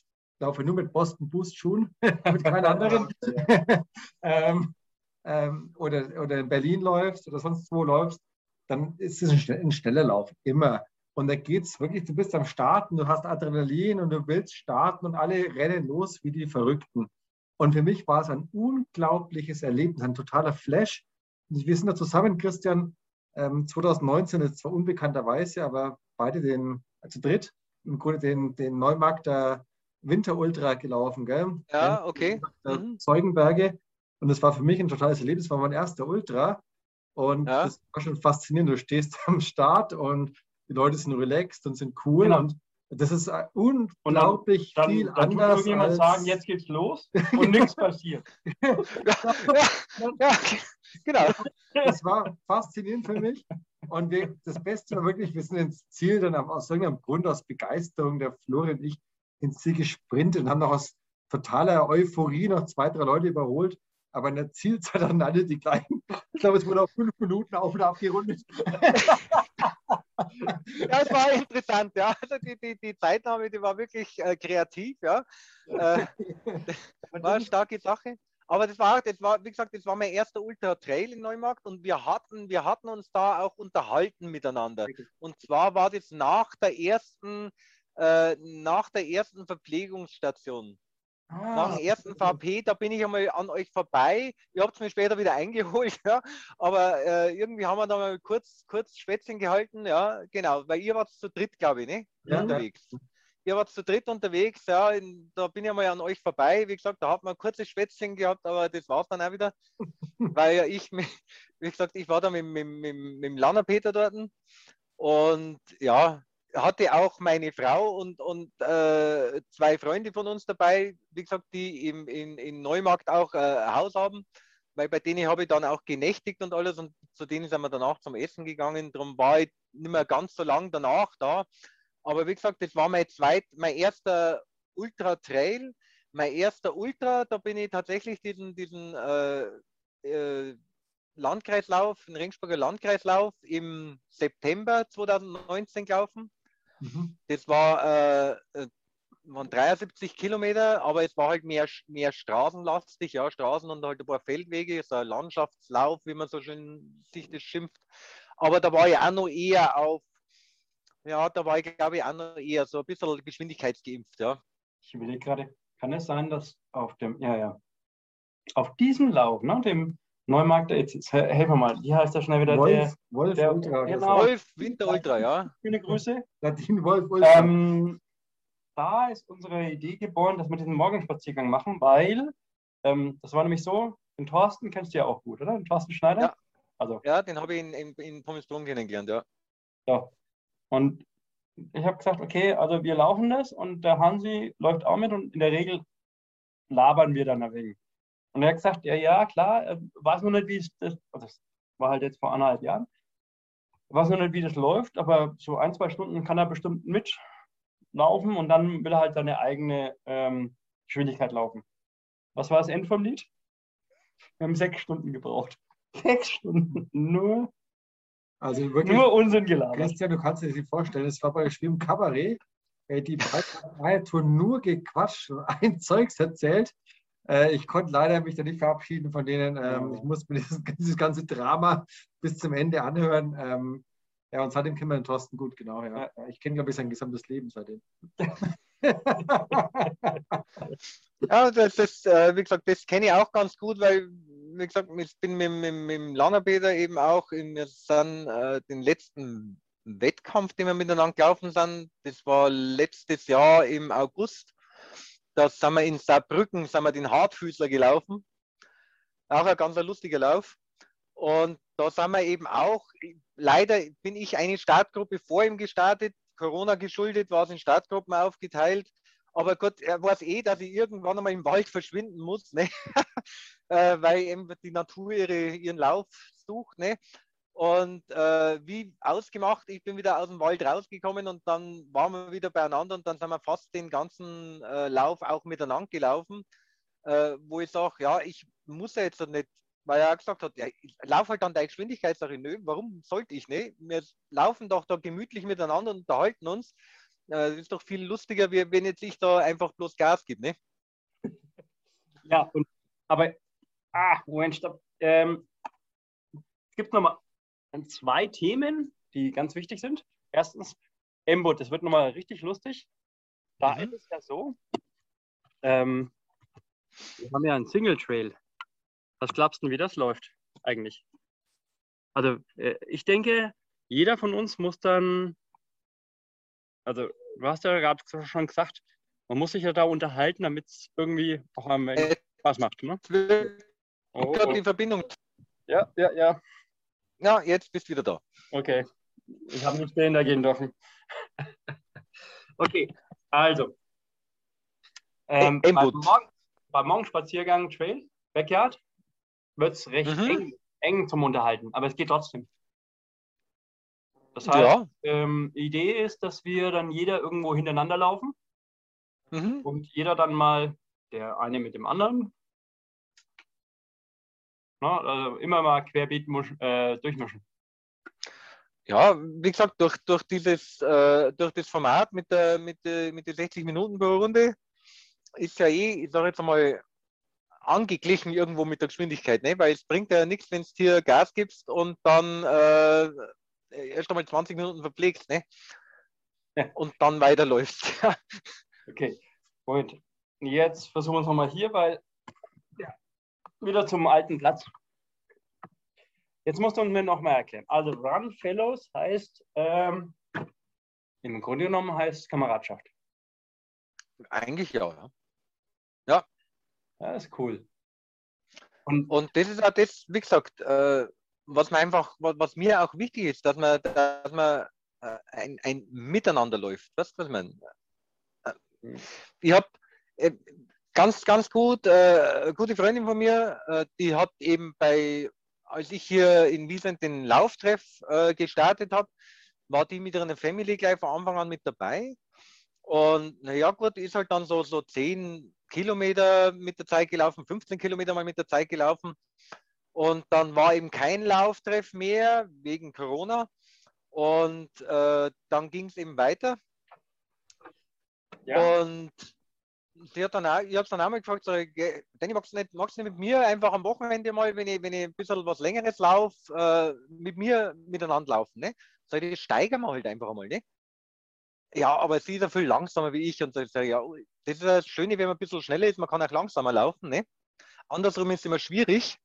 laufe nur mit Boston Boost Schuhen, mit keinen anderen. ähm, ähm, oder, oder in Berlin läufst oder sonst wo läufst, dann ist es ein, ein schneller Lauf, immer. Und da geht es wirklich, du bist am Starten, du hast Adrenalin und du willst starten und alle rennen los wie die Verrückten. Und für mich war es ein unglaubliches Erlebnis, ein totaler Flash. Wir sind da zusammen, Christian, ähm, 2019, jetzt zwar unbekannterweise, aber beide den, zu dritt, im Grunde den, den Neumarkter Winter Ultra gelaufen, gell? Ja, okay. Mhm. Zeugenberge. Und das war für mich ein totales Erlebnis, das war mein erster Ultra. Und Ja. das war schon faszinierend. Du stehst am Start und die Leute sind relaxed und sind cool. Genau. Und das ist unglaublich Dann, viel dann tut anders. irgendjemand als, sagen, jetzt geht's los und nichts passiert. Ja, genau. das war faszinierend für mich. Und wir, das Beste war wirklich, wir sind ins Ziel dann aus irgendeinem Grund, aus Begeisterung, der Florian und ich, ins Ziel gesprintet und haben noch aus totaler Euphorie noch zwei, drei Leute überholt. Aber in der Zielzeit hatten alle die gleichen. Ich glaube, es wurde auf fünf Minuten auf und ab gerundet. Ja, es war interessant, ja. Also die, die, die Zeitnahme, die war wirklich äh, kreativ, ja. Äh, war eine starke Sache. Aber das war, das war, wie gesagt, das war mein erster Ultra Trail in Neumarkt und wir hatten, wir hatten uns da auch unterhalten miteinander. Und zwar war das nach der ersten, äh, nach der ersten Verpflegungsstation. Ah, Nach dem ersten VP, da bin ich einmal an euch vorbei. Ihr habt es mir später wieder eingeholt, ja. Aber äh, irgendwie haben wir da mal kurz, kurz Schwätzchen gehalten, ja, genau, weil ihr wart zu dritt, glaube ich, ne? Ja, unterwegs. Ja. Ihr wart zu dritt unterwegs, ja, in, da bin ich einmal an euch vorbei. Wie gesagt, da hat man ein kurzes Schwätzchen gehabt, aber das war es dann auch wieder. weil ja ich, wie gesagt, ich war da mit, mit, mit, mit dem Lanner Peter dort und ja, hatte auch meine Frau und, und äh, zwei Freunde von uns dabei, wie gesagt, die im, in, in Neumarkt auch äh, Haus haben, weil bei denen habe ich dann auch genächtigt und alles und zu denen sind wir danach zum Essen gegangen. Darum war ich nicht mehr ganz so lang danach da. Aber wie gesagt, das war mein zweit, mein erster Ultra-Trail, mein erster Ultra, da bin ich tatsächlich diesen, diesen äh, äh, Landkreislauf, den Ringsburger Landkreislauf im September 2019 gelaufen. Mhm. Das war, äh, äh waren 73 Kilometer, aber es war halt mehr, mehr straßenlastig, ja, Straßen und halt ein paar Feldwege, so ein Landschaftslauf, wie man so schön sich das schimpft. Aber da war ich auch noch eher auf, ja, da war ich glaube ich auch noch eher so ein bisschen geschwindigkeitsgeimpft, ja. Ich überlege gerade, kann es sein, dass auf dem, ja, ja, auf diesem Lauf, ne, dem Neumarkt, jetzt, jetzt helfen wir mal, wie heißt der schnell wieder? Wolf, der, Wolf der, Ultra. Genau. Wolf Winter Ultra, ja. Schöne Grüße. Nadine Wolf Ultra. Ähm, da ist unsere Idee geboren, dass wir diesen Morgenspaziergang machen, weil ähm, das war nämlich so, den Thorsten kennst du ja auch gut, oder? Den Thorsten Schneider? Ja, also. ja den habe ich in, in, in Pommesbrunn kennengelernt, ja. Ja. Und ich habe gesagt, okay, also wir laufen das und der Hansi läuft auch mit und in der Regel labern wir dann ein wenig. Und er hat gesagt, ja, ja, klar, er weiß nur nicht, wie es das, also das war halt jetzt vor anderthalb Jahren, weiß nur nicht, wie das läuft, aber so ein, zwei Stunden kann er bestimmt mitlaufen und dann will er halt seine eigene ähm, Geschwindigkeit laufen. Was war das Ende vom Lied? Wir haben sechs Stunden gebraucht. Sechs Stunden. Nur, also wirklich, nur Unsinn gelabert. Christian, du kannst dir das nicht vorstellen, es war bei Schwimmen Kabarett. Die Tour nur gequatscht und ein Zeugs erzählt. Äh, ich konnte leider mich da nicht verabschieden von denen. Ähm, ich musste mir dieses, dieses, ganze Drama bis zum Ende anhören. Ähm, ja, und seitdem kennen wir den Thorsten gut, genau. Ja. Ich kenne, glaube ich, sein gesamtes Leben seitdem. ja, das, das äh, wie gesagt, das kenne ich auch ganz gut, weil, wie gesagt, ich bin mit, mit, mit dem Lannerpeter eben auch in äh, den letzten Wettkampf, den wir miteinander gelaufen sind. Das war letztes Jahr im August da sind wir in Saarbrücken, sind wir den Hartfüßler gelaufen. Auch ein ganz lustiger Lauf. Und da sind wir eben auch, leider bin ich eine Startgruppe vor ihm gestartet, Corona geschuldet, war es in Startgruppen aufgeteilt. Aber Gott, er weiß eh, dass ich irgendwann einmal im Wald verschwinden muss, ne? äh, weil eben die Natur ihre, ihren Lauf sucht. Ne? Und äh, wie ausgemacht, ich bin wieder aus dem Wald rausgekommen und dann waren wir wieder beieinander und dann sind wir fast den ganzen äh, Lauf auch miteinander gelaufen, äh, wo ich sage, ja, ich muss ja jetzt nicht, weil er gesagt hat, ja, ich laufe halt an der Geschwindigkeit, sage ich, nö, warum sollte ich nicht? Wir laufen doch da gemütlich miteinander und unterhalten uns. Äh, das ist doch viel lustiger, wie wenn jetzt ich da einfach bloß Gas gebe, ne? Ja, und, aber, ah, Moment, stopp. Ähm, es gibt nochmal zwei Themen, die ganz wichtig sind. Erstens, Embot, das wird nochmal richtig lustig. Da mhm. ist es ja so, ähm, wir haben ja einen Single Trail. Was glaubst du, wie das läuft eigentlich? Also, äh, ich denke, jeder von uns muss dann, also, du hast ja gerade schon gesagt, man muss sich ja da unterhalten, damit es irgendwie auch am Ende äh, Spaß macht. Ne? Oh, oh. die Verbindung. Ja, ja, ja. Ja, jetzt bist du wieder da. Okay. Ich habe nicht dahinter gehen dürfen. okay, also. Ähm, beim, Morgen, beim Morgenspaziergang Trail, Backyard, wird es recht mhm. eng, eng, zum Unterhalten, aber es geht trotzdem. Das heißt, ja. ähm, die Idee ist, dass wir dann jeder irgendwo hintereinander laufen mhm. und jeder dann mal, der eine mit dem anderen, Ne? Also immer mal querbeet äh, durchmischen. Ja, wie gesagt, durch, durch, dieses, äh, durch das Format mit der, mit, der, mit der 60 Minuten pro Runde ist ja eh, ich sage jetzt einmal, angeglichen irgendwo mit der Geschwindigkeit, ne? weil es bringt ja nichts, wenn du hier Gas gibst und dann äh, erst einmal 20 Minuten verpflegst ne? Ja. und dann weiterläufst. okay, Moment. jetzt versuchen wir es nochmal hier, weil wieder zum alten Platz. Jetzt musst du mir nochmal erklären. Also Run Fellows heißt, ähm, im Grunde genommen heißt Kameradschaft. Eigentlich ja, ja. Ja. Das ist cool. Und, und das ist auch das, wie gesagt, äh, was mir einfach, was, was, mir auch wichtig ist, dass man, dass man äh, ein, ein Miteinander läuft. Weißt du, was ich meine? Äh, ich habe äh, ganz, ganz gut, äh, gute Freundin von mir, äh, die hat eben bei, als ich hier in Wiesent den Lauftreff äh, gestartet habe, war die mit ihrer Family gleich von Anfang an mit dabei. Und naja, gut, ist halt dann so, so 10 Kilometer mit der Zeit gelaufen, 15 Kilometer mal mit der Zeit gelaufen. Und dann war eben kein Lauftreff mehr wegen Corona. Und äh, dann ging es eben weiter. Ja. Und sie hat dann auch, ich habe dann auch mal gefragt, so, Danny, magst du, nicht, magst du nicht mit mir einfach am Wochenende mal, wenn ich, wenn ich ein bisschen was Längeres laufe, äh, mit mir miteinander laufen? Ne? Sag ich, das steigern wir halt einfach einmal. Ne? Ja, aber sie ist ja viel langsamer wie ich. Und ich sage, ja, das ist das Schöne, wenn man ein bisschen schneller ist, man kann auch langsamer laufen. Ne? Andersrum ist es immer schwierig.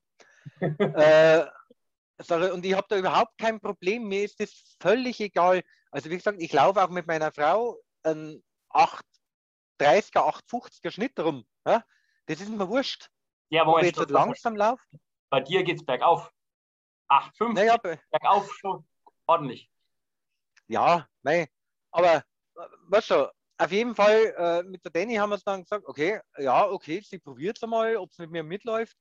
äh, und ich habe da überhaupt kein Problem. Mir ist das völlig egal. Also wie gesagt, ich laufe auch mit meiner Frau einen 830er, 850er Schnitt rum. Ja? Das ist mir wurscht. Ja, aber jetzt langsam laufe. Bei dir geht es bergauf. 8,5 naja, bergauf schon ordentlich. Ja, nein. Aber weißt du, auf jeden Fall äh, mit der Danny haben wir es dann gesagt, okay, ja, okay, sie probiert es einmal, ob es mit mir mitläuft.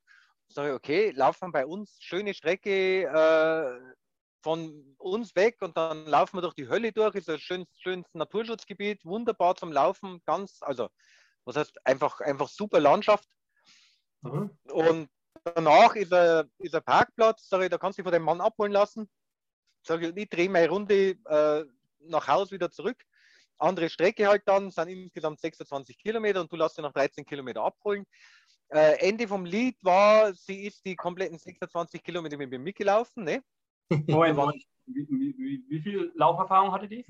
Sag ich, okay, laufen bei uns, schöne Strecke äh, von uns weg und dann laufen wir durch die Hölle durch, ist ein schönes, schönes Naturschutzgebiet, wunderbar zum Laufen, ganz, also, was heißt, einfach, einfach super Landschaft. Mhm. Und danach ist ein, ist ein Parkplatz, sag ich, da kannst du dich von dem Mann abholen lassen. Sag ich, ich drehe meine Runde äh, nach Haus wieder zurück. Andere Strecke halt dann, sind insgesamt 26 Kilometer und du lässt dich nach 13 Kilometer abholen. Äh, Ende vom Lied war, sie ist die kompletten 26 Kilometer mit mir mitgelaufen. Ne? Moment, Moment. Wie, wie, wie, viel Lauferfahrung hatte die?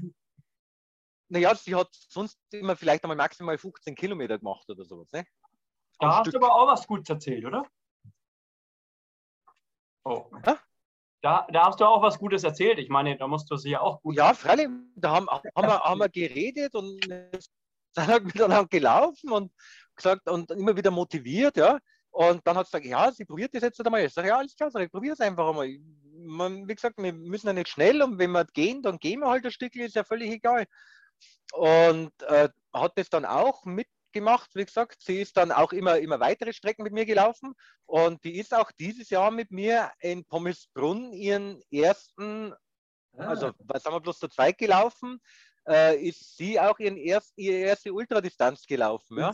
Naja, sie hat sonst immer vielleicht einmal maximal 15 Kilometer gemacht oder sowas. Ne? Da hast Stück. du aber auch was Gutes erzählt, oder? Oh. Ha? Da, da hast du auch was Gutes erzählt. Ich meine, da musst du sie ja auch gut. Ja, freilich. Da haben, haben, wir, haben wir geredet und sind miteinander gelaufen und gesagt und immer wieder motiviert, ja. Und dann hat sie gesagt, ja, sie probiert das jetzt einmal. Ich sage, ja, alles klar, ich probiere es einfach einmal. Man, wie gesagt, wir müssen ja nicht schnell und wenn wir gehen, dann gehen wir halt ein Stückchen, ist ja völlig egal. Und äh, hat das dann auch mit gemacht. Wie gesagt, sie ist dann auch immer, immer weitere Strecken mit mir gelaufen und die ist auch dieses Jahr mit mir in Pommelsbrunn ihren ersten, ah. also was haben wir bloß zu zweit gelaufen, äh, ist sie auch ihren erst, ihre erste Ultradistanz gelaufen. Ja?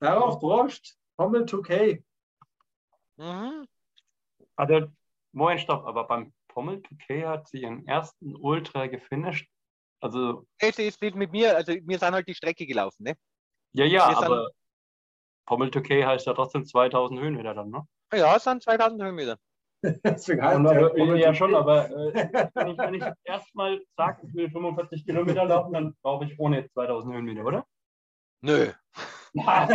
Darauf Prost, Pommel 2K. Mhm. Also, Moment, stopp, aber beim Pommel 2K hat sie ihren ersten Ultra gefinisht also. Es ist mit mir, also wir sind halt die Strecke gelaufen, ne? Ja, ja, wir aber Pommel Türkei heißt ja trotzdem 2000 Höhenmeter dann, ne? Ja, es sind 2000 Höhenmeter. Deswegen heißt ja, ja schon, aber äh, wenn, ich, wenn ich erstmal sage, ich will 45 Kilometer laufen, dann brauche ich ohne 2000 Höhenmeter, oder? Nö. also,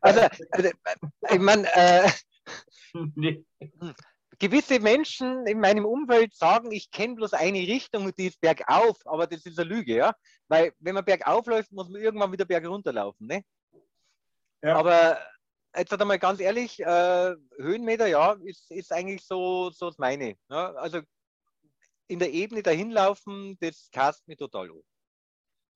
also, also, ich meine, äh, nee gewisse Menschen in meinem Umfeld sagen, ich kenne bloß eine Richtung und die ist bergauf, aber das ist eine Lüge, ja. Weil wenn man bergauf läuft, muss man irgendwann wieder bergunter laufen, ne? Ja. Aber jetzt halt einmal ganz ehrlich, äh, Höhenmeter, ja, ist, ist eigentlich so, so das meine. Ja? Also in der Ebene dahin laufen, das cast mich total an.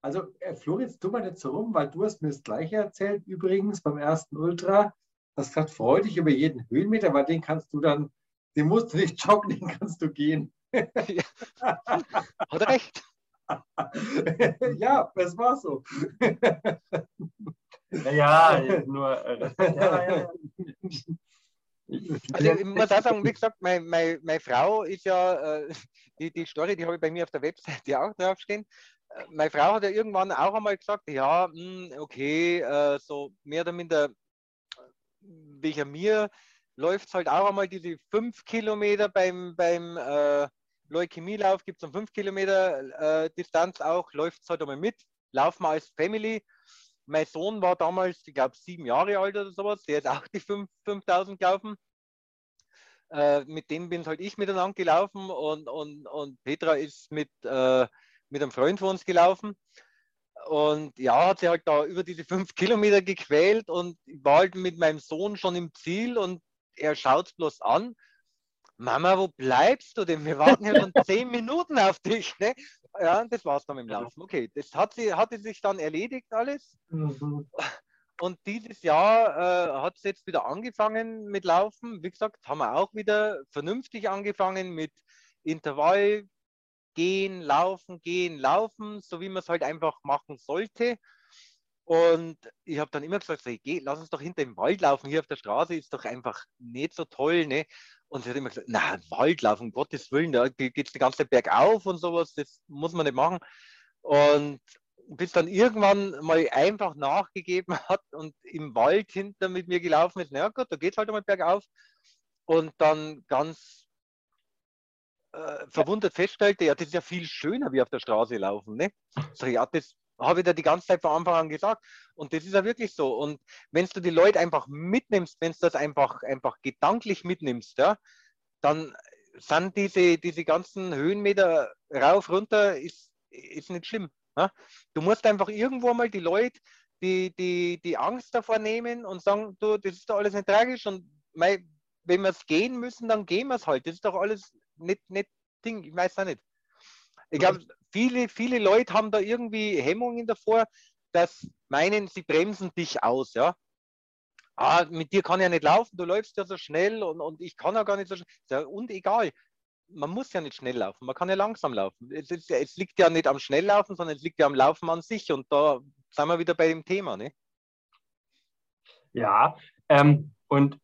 Also äh, Floritz, tu mal nicht so rum, weil du hast mir das gleiche erzählt, übrigens beim ersten Ultra. Das gesagt, freu dich über jeden Höhenmeter, weil den kannst du dann den musst du nicht joggen, den kannst du gehen. Hat recht. ja, das war so. ja, ja, nur. Äh, ja, ja. Also ich muss auch sagen, wie gesagt, meine, meine, meine Frau ist ja, äh, die, die Story, die habe ich bei mir auf der Webseite auch draufstehen. Äh, meine Frau hat ja irgendwann auch einmal gesagt, ja, mh, hm, okay, äh, so mehr oder minder, ich mir läuft es halt auch einmal diese fünf Kilometer beim, beim äh, Leukämielauf, gibt es um fünf Kilometer äh, Distanz auch, läuft es halt einmal mit. laufen wir als Family. Mein Sohn war damals, ich glaube, sieben Jahre alt oder sowas. Der ist auch die 5, 5000 gelaufen. Äh, mit dem bin halt ich miteinander gelaufen und, und, und Petra ist mit, äh, mit einem Freund von uns gelaufen. Und ja, hat sie halt da über diese fünf Kilometer gequält und war halt mit meinem Sohn schon im Ziel und er schaut bloß an. Mama, wo bleibst du denn? Wir warten ja schon zehn Minuten auf dich. Ne? Ja, das war's dann mit dem Laufen. Okay, das hat sie, hatte sich dann erledigt alles. Mhm. Und dieses Jahr äh, hat es jetzt wieder angefangen mit Laufen. Wie gesagt, haben wir auch wieder vernünftig angefangen mit Intervall, gehen, laufen, gehen, laufen, so wie man es halt einfach machen sollte. Und ich habe dann immer gesagt, so, geh, lass uns doch hinter dem Wald laufen. Hier auf der Straße ist doch einfach nicht so toll. Ne? Und sie hat immer gesagt, na, Wald laufen, um Gottes Willen, da geht es die ganze Zeit bergauf und sowas, das muss man nicht machen. Und bis dann irgendwann mal einfach nachgegeben hat und im Wald hinter mit mir gelaufen ist, na gut, da geht es halt einmal bergauf. Und dann ganz äh, verwundert feststellte, ja, das ist ja viel schöner wie auf der Straße laufen. Ne? So, ja, das habe ich da die ganze Zeit von Anfang an gesagt. Und das ist ja wirklich so. Und wenn du die Leute einfach mitnimmst, wenn du das einfach, einfach gedanklich mitnimmst, ja, dann sind diese, diese ganzen Höhenmeter rauf, runter, ist, ist nicht schlimm. Ja? Du musst einfach irgendwo mal die Leute die, die, die Angst davor nehmen und sagen, du, das ist doch alles nicht tragisch und mei, wenn wir es gehen müssen, dann gehen wir es halt. Das ist doch alles nicht, nicht Ding, ich weiß auch nicht. Ich glaube, viele, viele Leute haben da irgendwie Hemmungen davor, dass meinen, sie bremsen dich aus, ja. Ah, mit dir kann ja nicht laufen, du läufst ja so schnell und, und ich kann ja gar nicht so schnell. Und egal, man muss ja nicht schnell laufen, man kann ja langsam laufen. Es, ist, es, liegt ja nicht am Schnelllaufen, sondern es liegt ja am Laufen an sich und da sind wir wieder bei dem Thema. Ne? Ja, ähm, und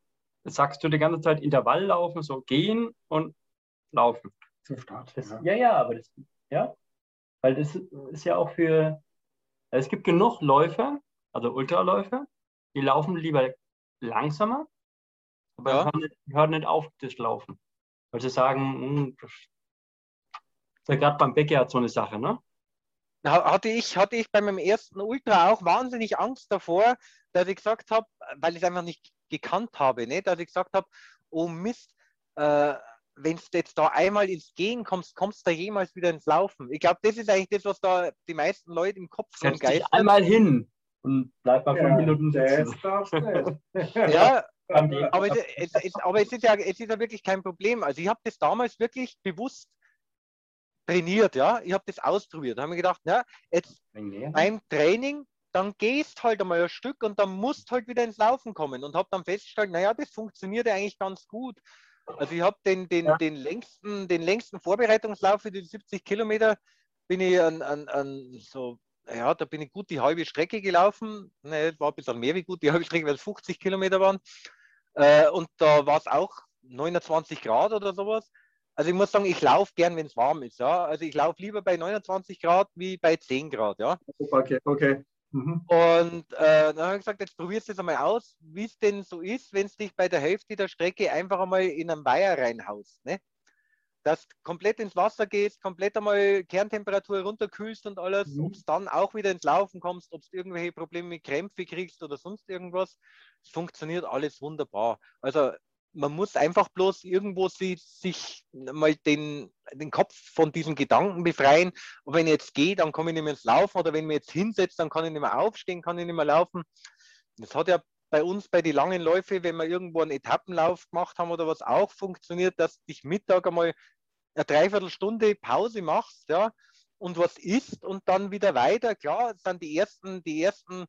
sagst du die ganze Zeit Intervalllaufen, so gehen und laufen. Zum Start. Das, ja. ja, ja, aber das, ja, weil das ist ja auch für, es gibt genug Läufer, also Ultraläufer, die laufen lieber langsamer, aber ja. hören, nicht, hören nicht auf das Laufen. Weil sie sagen, hm, das ist ja gerade beim Backyard so eine Sache, ne? Hatte ich, hatte ich bei meinem ersten Ultra auch wahnsinnig Angst davor, dass ich gesagt habe, weil ich es einfach nicht gekannt habe, ne? dass ich gesagt habe, oh Mist, äh, wenn du jetzt da einmal ins Gehen kommst, kommst du da jemals wieder ins Laufen. Ich glaube, das ist eigentlich das, was da die meisten Leute im Kopf schon geil einmal hin und bleib mal fünf ja, Minuten sitzen. ja, aber, es, es, es, aber es, ist ja, es ist ja wirklich kein Problem. Also ich habe das damals wirklich bewusst trainiert, ja. Ich habe das ausprobiert. Da habe ich gedacht, ja, jetzt beim Training, dann gehst halt einmal ein Stück und dann musst halt wieder ins Laufen kommen und habe dann festgestellt, naja, das funktioniert ja eigentlich ganz gut. Also ich habe den, den, ja. den, längsten, den längsten Vorbereitungslauf für die 70 Kilometer bin ich an, an, an so, ja, da bin ich gut die halbe Strecke gelaufen. Ne, war ein bisschen mehr wie gut die halbe Strecke, weil es 50 Kilometer waren. Äh, und da war es auch 29 Grad oder sowas. Also ich muss sagen, ich laufe gern, wenn es warm ist. Ja? Also ich laufe lieber bei 29 Grad wie bei 10 Grad. Ja? Okay, okay. Mhm. Und äh, dann habe ich gesagt, jetzt probierst du es einmal aus, wie es denn so ist, wenn es dich bei der Hälfte der Strecke einfach einmal in einen Weiher reinhaust. Ne? Dass du komplett ins Wasser gehst, komplett einmal Kerntemperatur runterkühlst und alles, mhm. ob es dann auch wieder ins Laufen kommst, ob du irgendwelche Probleme mit Krämpfe kriegst oder sonst irgendwas. Es funktioniert alles wunderbar. Also man muss einfach bloß irgendwo sie, sich mal den, den Kopf von diesen Gedanken befreien. Und wenn ich jetzt gehe, dann komme ich nicht mehr ins Laufen. Oder wenn ich mich jetzt hinsetze, dann kann ich nicht mehr aufstehen, kann ich nicht mehr laufen. Das hat ja bei uns bei den langen Läufen, wenn wir irgendwo einen Etappenlauf gemacht haben oder was auch funktioniert, dass dich Mittag einmal eine Dreiviertelstunde Pause machst, ja, und was isst und dann wieder weiter. Klar, es sind die ersten, die ersten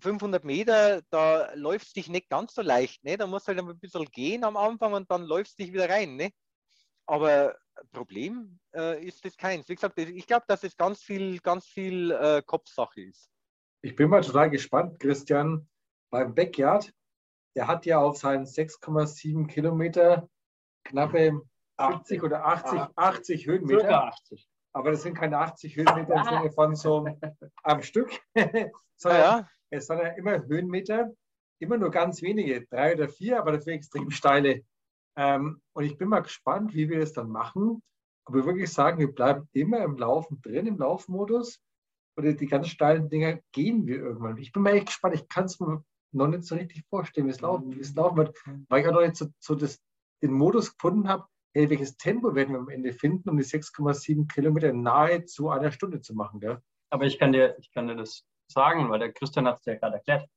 500 Meter, da läufst dich nicht ganz so leicht. Ne? Da musst du halt ein bisschen gehen am Anfang und dann läufst dich wieder rein. Ne? Aber Problem äh, ist das keins. Wie gesagt, ich glaube, dass es ganz viel, ganz viel äh, Kopfsache ist. Ich bin mal total gespannt, Christian. Beim Backyard, der hat ja auf seinen 6,7 Kilometer knappe 80 oder 80, 80 Höhenmeter. 80. Aber das sind keine 80 Höhenmeter im Sinne von so am Stück, sondern ja, ja. Es sind ja immer Höhenmeter, immer nur ganz wenige, drei oder vier, aber dafür extrem steile. Ähm, und ich bin mal gespannt, wie wir das dann machen. Ob wir wirklich sagen, wir bleiben immer im Laufen drin, im Laufmodus, oder die ganz steilen Dinger gehen wir irgendwann. Ich bin mal echt gespannt. Ich kann es mir noch nicht so richtig vorstellen, wie es laufen, wie es laufen wird, weil ich auch noch nicht so, so das, den Modus gefunden habe, hey, welches Tempo werden wir am Ende finden, um die 6,7 Kilometer nahezu einer Stunde zu machen. Gell? Aber ich kann, dir, ich kann dir das sagen, weil der Christian hat es ja gerade erklärt.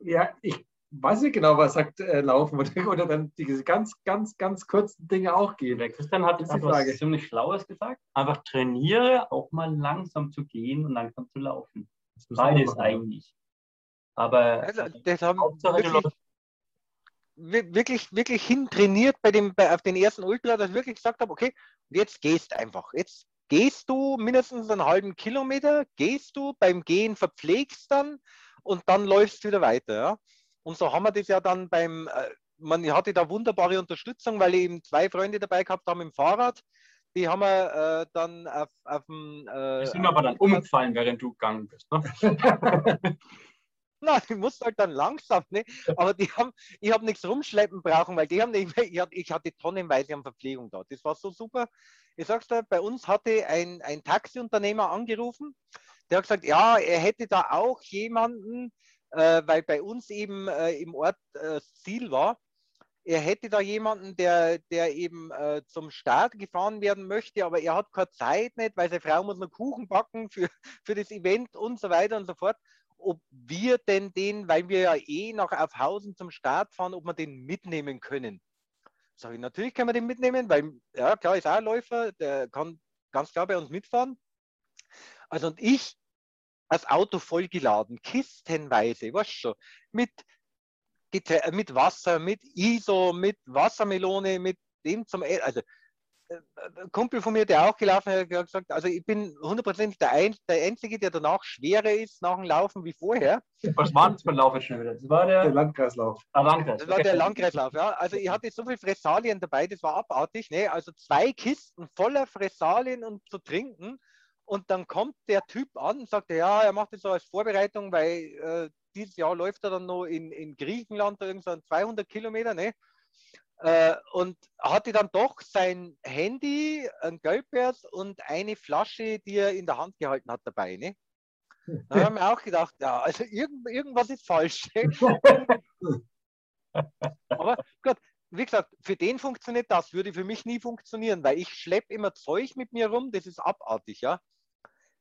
Ja, ich weiß nicht genau, was sagt äh, Laufen oder, oder dann diese ganz, ganz, ganz kurzen Dinge auch gehen. Der Christian hat die etwas Frage. ziemlich Schlaues gesagt. Einfach trainiere, auch mal langsam zu gehen und langsam zu laufen. Beides eigentlich. Aber Also, das haben Hauptsache, wirklich, wirklich, wirklich hintrainiert bei dem, bei, auf den ersten Ultra, dass ich wirklich gesagt habe, okay, jetzt gehst einfach. Jetzt gehst du mindestens einen halben Kilometer, gehst du, beim Gehen verpflegst dann und dann läufst du wieder weiter. Ja? Und so haben wir das ja dann beim, äh, man hatte da wunderbare Unterstützung, weil eben zwei Freunde dabei gehabt haben im Fahrrad. Die haben wir äh, dann auf, auf dem. Äh, Die sind aber dann umgefallen, während du gegangen bist. Ne? Nein, ich musste halt dann langsam, ne? Aber die haben, ich habe nichts rumschleppen brauchen, weil die haben nicht, ich hatte, ich hatte tonnenweise an Verpflegung da. Das war so super. Ich sag's dir, bei uns hatte ein, ein Taxiunternehmer angerufen, der hat gesagt, ja, er hätte da auch jemanden, äh, weil bei uns eben äh, im Ort äh, Ziel war, er hätte da jemanden, der, der eben äh, zum Start gefahren werden möchte, aber er hat keine Zeit nicht, weil seine Frau muss noch Kuchen backen für, für das Event und so weiter und so fort ob wir denn den, weil wir ja eh nach Aufhausen zum Start fahren, ob wir den mitnehmen können. Sag ich, natürlich können wir den mitnehmen, weil, ja, klar, ist auch ein Läufer, der kann ganz klar bei uns mitfahren. Also und ich, das Auto vollgeladen, kistenweise, weißt schon, mit, mit Wasser, mit ISO, mit Wassermelone, mit dem zum, E- also ein Kumpel von mir, der auch gelaufen hat, hat gesagt, also ich bin hundertprozentig der, Ein der Einzige, der danach schwerer ist nach dem Laufen wie vorher. Was war das für ein Lauf jetzt schon wieder? Das war Der der Landkreislauf. ah, Landkreis. Das war der Landkreislauf, ja. Also ich hatte so viel Fressalien dabei, das war abartig. Ne? Also zwei Kisten voller Fressalien und zu trinken. Und dann kommt der Typ an und sagt, ja, er macht das so als Vorbereitung, weil äh, dieses Jahr läuft er dann noch in, in Griechenland, da irgend so ein 200 Kilometer, ne? Äh, und hatte dann doch sein Handy, ein Gelbers und eine Flasche, die er in der Hand gehalten hat, dabei. Ne? Da haben wir auch gedacht, ja, also irgend, irgendwas ist falsch. Aber gut, wie gesagt, für den funktioniert das, würde für mich nie funktionieren, weil ich schleppe immer Zeug mit mir rum, das ist abartig, ja.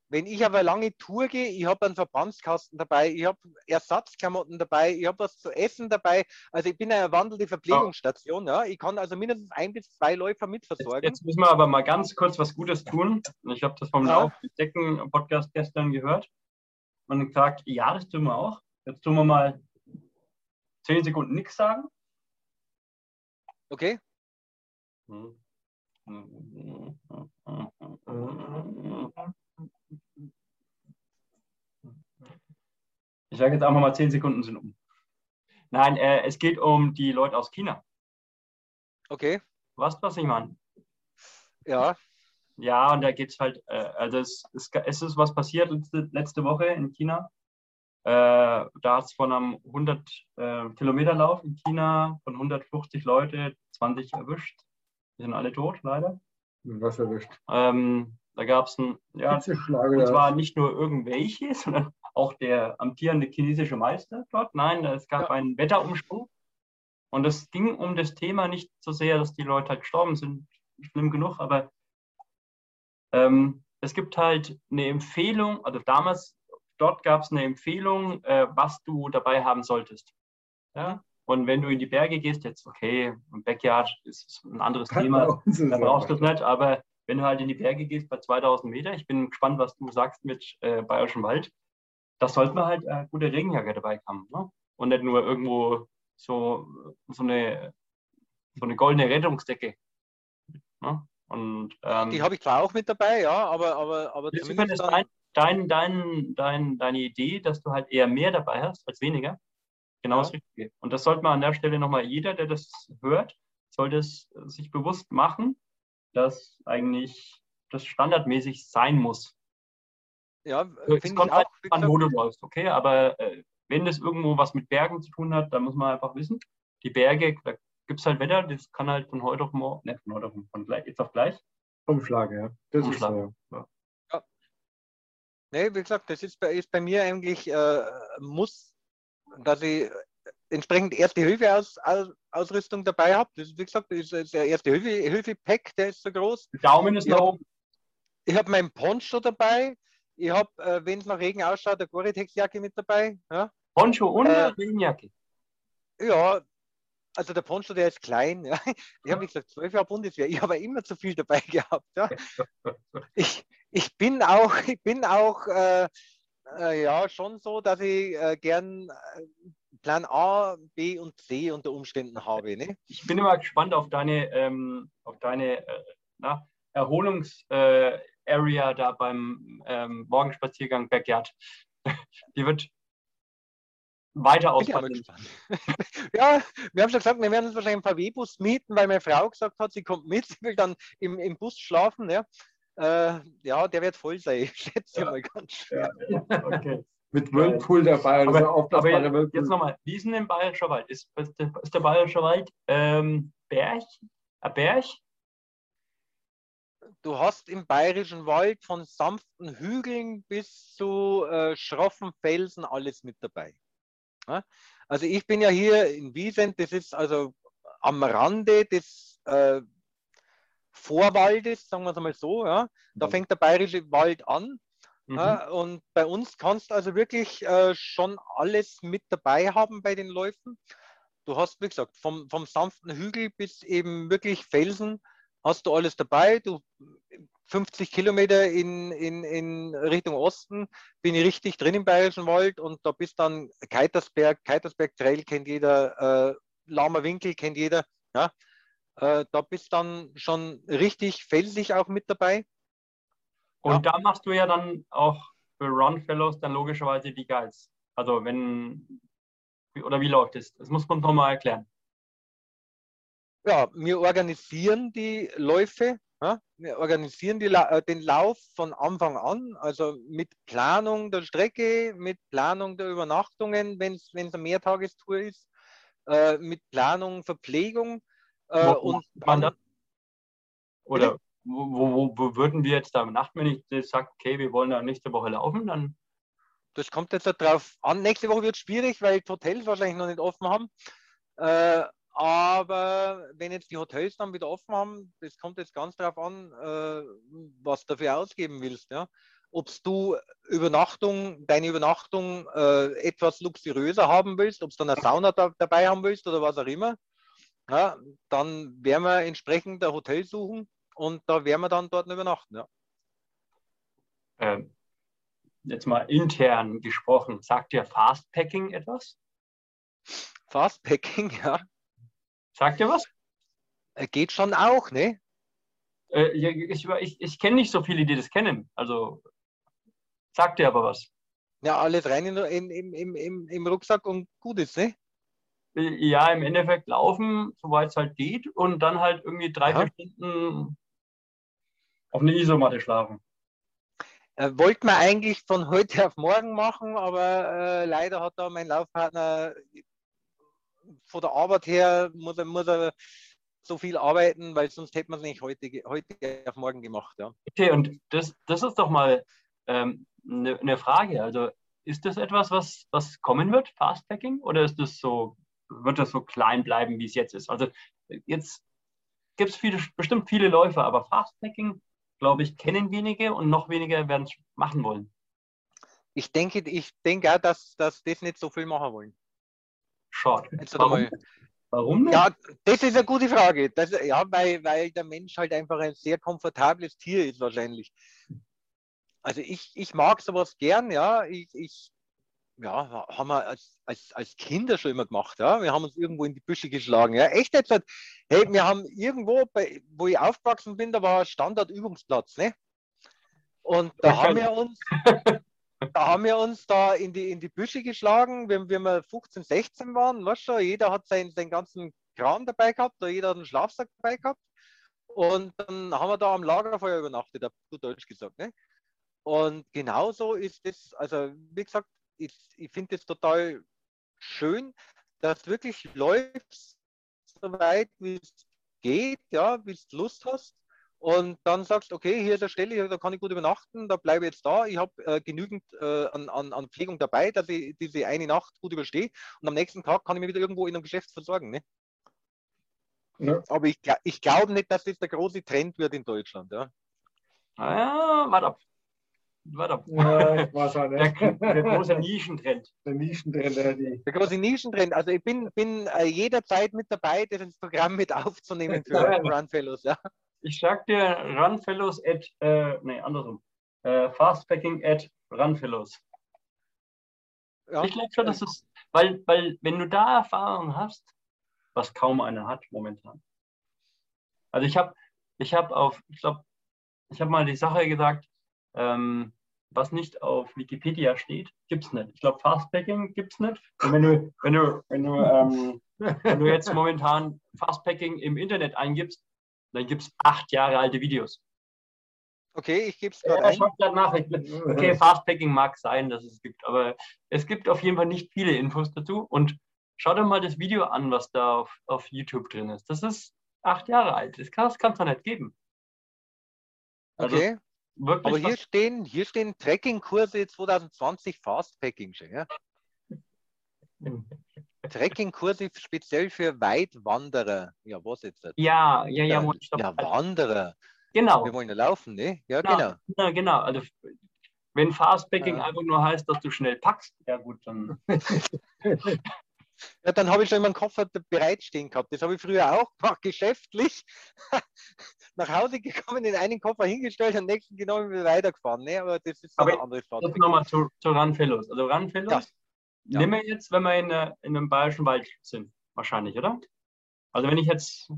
Wenn ich aber lange Tour gehe, ich habe einen Verbandskasten dabei, ich habe Ersatzklamotten dabei, ich habe was zu essen dabei. Also ich bin eine wandelnde Verpflegungsstation, ja. Ich kann also mindestens ein bis zwei Läufer Jetzt, mitversorgen. jetzt müssen wir aber mal ganz kurz was Gutes tun. Ich habe das vom Ja. Lauf Decken Podcast gestern gehört und gesagt, ja, das tun wir auch. Jetzt tun wir mal zehn Sekunden nichts sagen. Okay? Ich sage jetzt einfach mal zehn Sekunden sind um. Nein, äh, es geht um die Leute aus China. Okay. Weißt du, was ich meine? Ja. Ja, und da geht es halt, äh, also es, es, es ist was passiert letzte, letzte Woche in China. Äh, da hat es von einem 100 äh, Kilometer Lauf in China von 150 Leute 20 erwischt. Die sind alle tot, leider. Was erwischt. Ähm, da gab es ein, ja, und zwar nicht nur irgendwelche, sondern auch der amtierende chinesische Meister dort. Nein, es gab Ja. einen Wetterumschwung. Und es ging um das Thema nicht so sehr, dass die Leute halt gestorben sind, schlimm genug, aber ähm, es gibt halt eine Empfehlung, also damals, dort gab es eine Empfehlung, äh, was du dabei haben solltest. Ja? Und wenn du in die Berge gehst, jetzt okay, im Backyard ist ein anderes Thema, da brauchst du es nicht, aber wenn du halt in die Berge gehst bei 2000 Meter, ich bin gespannt, was du sagst mit äh, Bayerischem Wald, da sollte man halt eine gute Regenjacke dabei haben. Ne? Und nicht nur irgendwo so, so, eine, so eine goldene Rettungsdecke. Ne? Und ähm, Die habe ich zwar auch mit dabei, ja, aber, aber, aber ist zumindest das dann, dein, dein, dein, dein, deine Idee, dass du halt eher mehr dabei hast als weniger? Genau das Ja. Richtige. Und das sollte man an der Stelle nochmal, jeder, der das hört, sollte es sich bewusst machen, dass eigentlich das standardmäßig sein muss. ja, Es kommt halt an, wo du läufst, okay? Aber äh, wenn das irgendwo was mit Bergen zu tun hat, dann muss man einfach wissen, die Berge, da gibt es halt Wetter, das kann halt von heute auf morgen, ne, von heute auf von gleich, jetzt auf gleich, Umschlag, ja. Das Umschlag. ist so, ja. Nee, wie gesagt, das ist bei, ist bei mir eigentlich äh, muss, dass ich entsprechend erste Hilfe aus, aus, Ausrüstung dabei habe. Das ist, wie gesagt, das ist der erste Hilfe, Hilfe Pack, der ist so groß. Daumen ist nach oben. Ich habe meinen Poncho dabei. Ich habe, äh, wenn es nach Regen ausschaut, eine Gore-Tex-Jacke mit dabei. Ja. Poncho und äh, Regenjacke. Ja, also der Poncho, der ist klein. Ja. Ich habe gesagt, zwölf Jahre Bundeswehr. Ich habe immer zu viel dabei gehabt. Ja. Ich, ich bin auch, ich bin auch äh, äh, ja schon so, dass ich äh, gern äh, Plan A, B und C unter Umständen habe. Ne? Ich bin immer gespannt auf deine, ähm, auf deine äh, Erholungsarea äh, da beim ähm, Morgenspaziergang Backyard. Die wird weiter ausfallen. ja, wir haben schon gesagt, wir werden uns wahrscheinlich einen VW-Bus mieten, weil meine Frau gesagt hat, sie kommt mit, sie will dann im, im Bus schlafen. Ja. Äh, ja, der wird voll sein, ich schätze ja. mal ganz schwer. Ja, okay. Mit Whirlpool dabei. Aber, aber jetzt, jetzt nochmal, wie ist denn im Bayerischer Wald? Ist, ist, der, ist der Bayerische Wald ähm, Berg? Ein Berg? Du hast im Bayerischen Wald von sanften Hügeln bis zu äh, schroffen Felsen alles mit dabei. Ja? Also ich bin ja hier in Wiesent, das ist also am Rande des äh, Vorwaldes, sagen wir es einmal so. Ja? Da mhm. fängt der Bayerische Wald an. Mhm. Und bei uns kannst du also wirklich äh, schon alles mit dabei haben bei den Läufen. Du hast, wie gesagt, vom, vom sanften Hügel bis eben wirklich Felsen hast du alles dabei. Du 50 Kilometer in, in, in Richtung Osten bin ich richtig drin im Bayerischen Wald und da bist dann Keitersberg, Keitersberg Trail kennt jeder, äh, Lahmer Winkel kennt jeder. Ja? Äh, da bist dann schon richtig felsig auch mit dabei. Und ja. da machst du ja dann auch für Run Fellows dann logischerweise die Guides. Also wenn, oder wie läuft es? Das muss man nochmal erklären. Ja, wir organisieren die Läufe ja, wir organisieren die, äh, den Lauf von Anfang an, also mit Planung der Strecke, mit Planung der Übernachtungen, wenn es eine Mehrtagestour ist, äh, mit Planung, Verpflegung. Äh, und man das? Oder wo, wo, würden wir jetzt da übernachten, wenn ich sage, okay, wir wollen da nächste Woche laufen, dann das kommt jetzt darauf an. Nächste Woche wird es schwierig, weil die Hotels wahrscheinlich noch nicht offen haben. Äh, aber wenn jetzt die Hotels dann wieder offen haben, das kommt jetzt ganz darauf an, äh, was du dafür ausgeben willst. Ja? Ob du Übernachtung, deine Übernachtung äh, etwas luxuriöser haben willst, ob du eine Sauna da, dabei haben willst oder was auch immer, ja, dann werden wir entsprechend ein Hotel suchen und da werden wir dann dort übernachten. Ja. Ähm, jetzt mal intern gesprochen, sagt dir Fastpacking etwas? Fastpacking, ja. Sagt ihr was? Äh, geht schon auch, ne? Äh, ich ich, ich kenne nicht so viele, die das kennen. Also sagt ihr aber was. Ja, alles rein in, in, im, im, im Rucksack und gut ist, ne? Äh, ja, im Endeffekt laufen, soweit es halt geht, und dann halt irgendwie drei, ja. vier Stunden auf eine Isomatte schlafen. Äh, wollten wir eigentlich von heute auf morgen machen, aber äh, leider hat da mein Laufpartner von der Arbeit her muss er, muss er so viel arbeiten, weil sonst hätte man es nicht heute, heute auf morgen gemacht. Ja. Okay, und das, das ist doch mal ähm, eine, eine Frage. Also ist das etwas, was, was kommen wird, Fastpacking, oder ist das so, wird das so klein bleiben, wie es jetzt ist? Also jetzt gibt es viele, bestimmt viele Läufer, aber Fastpacking, glaube ich, kennen wenige und noch weniger werden es machen wollen. Ich denke, ich denke auch, dass, dass das nicht so viel machen wollen. Schade. Warum? Warum nicht? Ja, das ist eine gute Frage. Das, ja, weil, weil der Mensch halt einfach ein sehr komfortables Tier ist wahrscheinlich. Also ich, ich mag sowas gern, ja. Ich, ich ja, haben wir als, als, als Kinder schon immer gemacht, ja. Wir haben uns irgendwo in die Büsche geschlagen. Ja, echt jetzt. Hey, wir haben irgendwo, bei, wo ich aufgewachsen bin, da war Standardübungsplatz, ne? Und da haben wir uns, da haben wir uns da in die, in die Büsche geschlagen, wenn, wenn wir 15, 16 waren, weißt schon, jeder hat seinen, seinen ganzen Kram dabei gehabt, oder jeder hat einen Schlafsack dabei gehabt. Und dann haben wir da am Lagerfeuer übernachtet, auf gut Deutsch gesagt. Ne? Und genauso ist es, also wie gesagt, ich, ich finde es total schön, dass wirklich läufst, so weit wie es geht, ja, wie du Lust hast. und dann sagst, okay, hier ist eine Stelle, da kann ich gut übernachten, da bleibe ich jetzt da, ich habe äh, genügend äh, an, an, an Pflegung dabei, dass ich diese eine Nacht gut überstehe und am nächsten Tag kann ich mich wieder irgendwo in einem Geschäft versorgen. Ne? Ja. Aber ich, ich glaube nicht, dass das der große Trend wird in Deutschland. Ja. Ah, warte ab. Warte ab. Ja. Der, der große Nischentrend. Der Nischentrend, der, die. der große Nischentrend. Also ich bin, bin äh, jederzeit mit dabei, das Programm mit aufzunehmen für Run Fellows. Ja. Ich sag dir Runfellows at, äh, nee, andersrum. Äh, Fastpacking at Runfellows. Ja. Ich glaube schon, dass es, weil, weil wenn du da Erfahrung hast, was kaum einer hat momentan. Also ich habe ich hab auf, ich glaube, ich habe mal die Sache gesagt, ähm, was nicht auf Wikipedia steht, gibt es nicht. Ich glaube, Fastpacking gibt es nicht. Und wenn du, wenn du, wenn du, ähm, wenn du jetzt momentan Fastpacking im Internet eingibst, dann gibt es acht Jahre alte Videos. Okay, ich gebe es gerade ein. Nach. Okay, Fastpacking mag sein, dass es gibt, aber es gibt auf jeden Fall nicht viele Infos dazu. Und schau dir mal das Video an, was da auf, auf YouTube drin ist. Das ist acht Jahre alt. Das kann es doch nicht geben. Also, okay. Aber hier stehen, hier stehen Trekkingkurse 2020 Fastpacking schon, ja? Trekkingkurse speziell für Weitwanderer. Ja, was jetzt? Ja, ja, ja. Ja, ja Wanderer. Genau. Wir wollen ja laufen, ne? Ja, genau. genau. Ja, genau. Also, wenn Fastpacking ja. einfach nur heißt, dass du schnell packst, ja gut, dann. ja, dann habe ich schon meinen Koffer bereitstehen gehabt. Das habe ich früher auch gemacht, geschäftlich. Nach Hause gekommen, den einen Koffer hingestellt und den nächsten genommen und weitergefahren. Ne? Aber das ist Aber eine andere Fahrt. Nochmal zu, zu Runfellows. Also Runfellows ja. Ja. Nehmen wir jetzt, wenn wir in, äh, in einem bayerischen Wald sind, wahrscheinlich, oder? Also wenn ich jetzt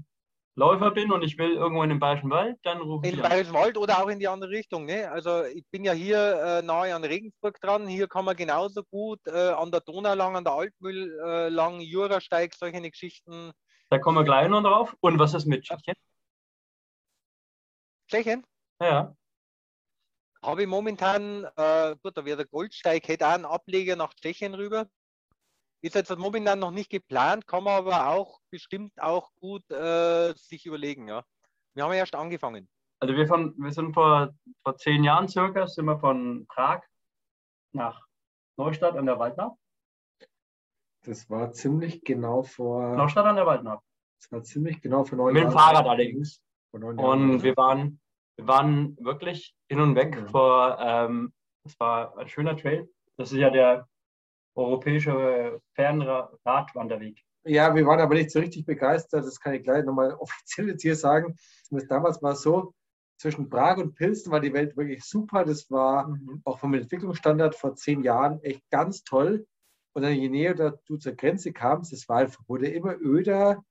Läufer bin und ich will irgendwo in den Bayerischen Wald, dann rufe ich. In den Bayerischen Wald oder auch in die andere Richtung. Ne? Also ich bin ja hier äh, nahe an Regensburg dran. Hier kann man genauso gut äh, an der Donau lang, an der Altmühl äh, lang, Jurasteig, solche Geschichten. Da kommen wir gleich noch drauf. Und was ist mit Tschechien? Tschechien? Ja. Habe ich momentan, äh, gut, da wäre der Goldsteig, hätte auch einen Ableger nach Tschechien rüber. Ist jetzt momentan noch nicht geplant, kann man aber auch bestimmt auch gut äh, sich überlegen, ja. Wir haben ja erst angefangen. Also wir, von, wir sind vor, vor zehn Jahren circa, sind wir von Prag nach Neustadt an der Waldnau. Das war ziemlich genau vor. Neustadt an der Waldnau. Das war ziemlich genau vor neun Jahren. Mit dem Fahrrad allerdings. Und wir waren wir waren wirklich hin und weg mhm. vor, ähm, das war ein schöner Trail. Das ist ja der europäische Fernradwanderweg. Ja, wir waren aber nicht so richtig begeistert. Das kann ich gleich nochmal offiziell jetzt hier sagen. Damals war so, zwischen Prag und Pilsen war die Welt wirklich super. Das war mhm. auch vom Entwicklungsstandard vor zehn Jahren echt ganz toll. Und dann je näher du zur Grenze kamst, es war, wurde immer öder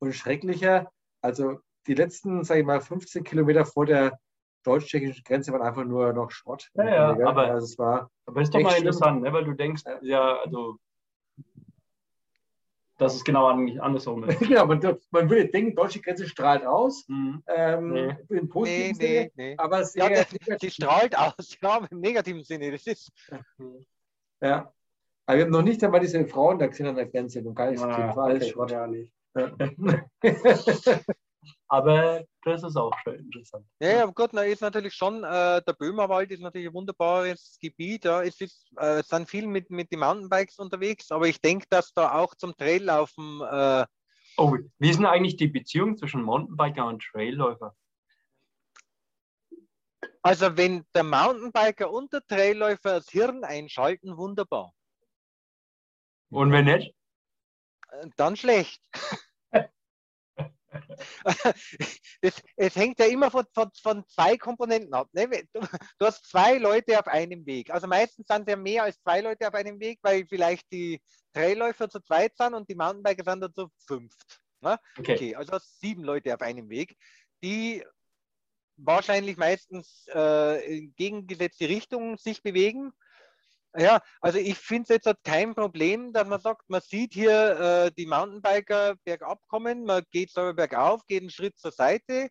und schrecklicher. Also die letzten, sage ich mal, 15 Kilometer vor der deutsch-tschechischen Grenze waren einfach nur noch Schrott. Ja, ja aber, also es war aber ist doch mal interessant, ne? weil du denkst, ja, also dass es genau andersrum ist. genau, man, man würde denken, deutsche Grenze strahlt aus. Mhm. Ähm, nee. Im positiven nee, Sinne, nee, aber sehr ja, die, die strahlt aus, ja, im negativen Sinne. Das ist. Ja. Aber wir haben noch nicht einmal diese Frauen da gesehen an der Grenze und gar nicht so ah, okay, Schrott. Ja, nicht. Ja. Aber das ist auch schön interessant. Ja, ja, gut, na, ist natürlich schon, äh, der Böhmerwald ist natürlich ein wunderbares Gebiet. Ja. Es ist, äh, sind viel mit, mit den Mountainbikes unterwegs, aber ich denke, dass da auch zum Traillaufen. Äh, oh, wie ist denn eigentlich die Beziehung zwischen Mountainbiker und Trailläufer? Also, wenn der Mountainbiker und der Trailläufer das Hirn einschalten, wunderbar. Und wenn nicht? Äh, dann schlecht. es, es, hängt ja immer von, von, von zwei Komponenten ab. Ne? Du, du, hast zwei Leute auf einem Weg. Also meistens sind es ja mehr als zwei Leute auf einem Weg, weil vielleicht die Trailläufer zu zweit sind und die Mountainbiker sind dann zu fünft. Ne? Okay. okay. also sieben Leute auf einem Weg, die wahrscheinlich meistens äh, in gegengesetzte Richtungen sich bewegen ja, also ich finde es jetzt halt kein Problem, dass man sagt, man sieht hier äh, die Mountainbiker bergab kommen, man geht selber bergauf, geht einen Schritt zur Seite,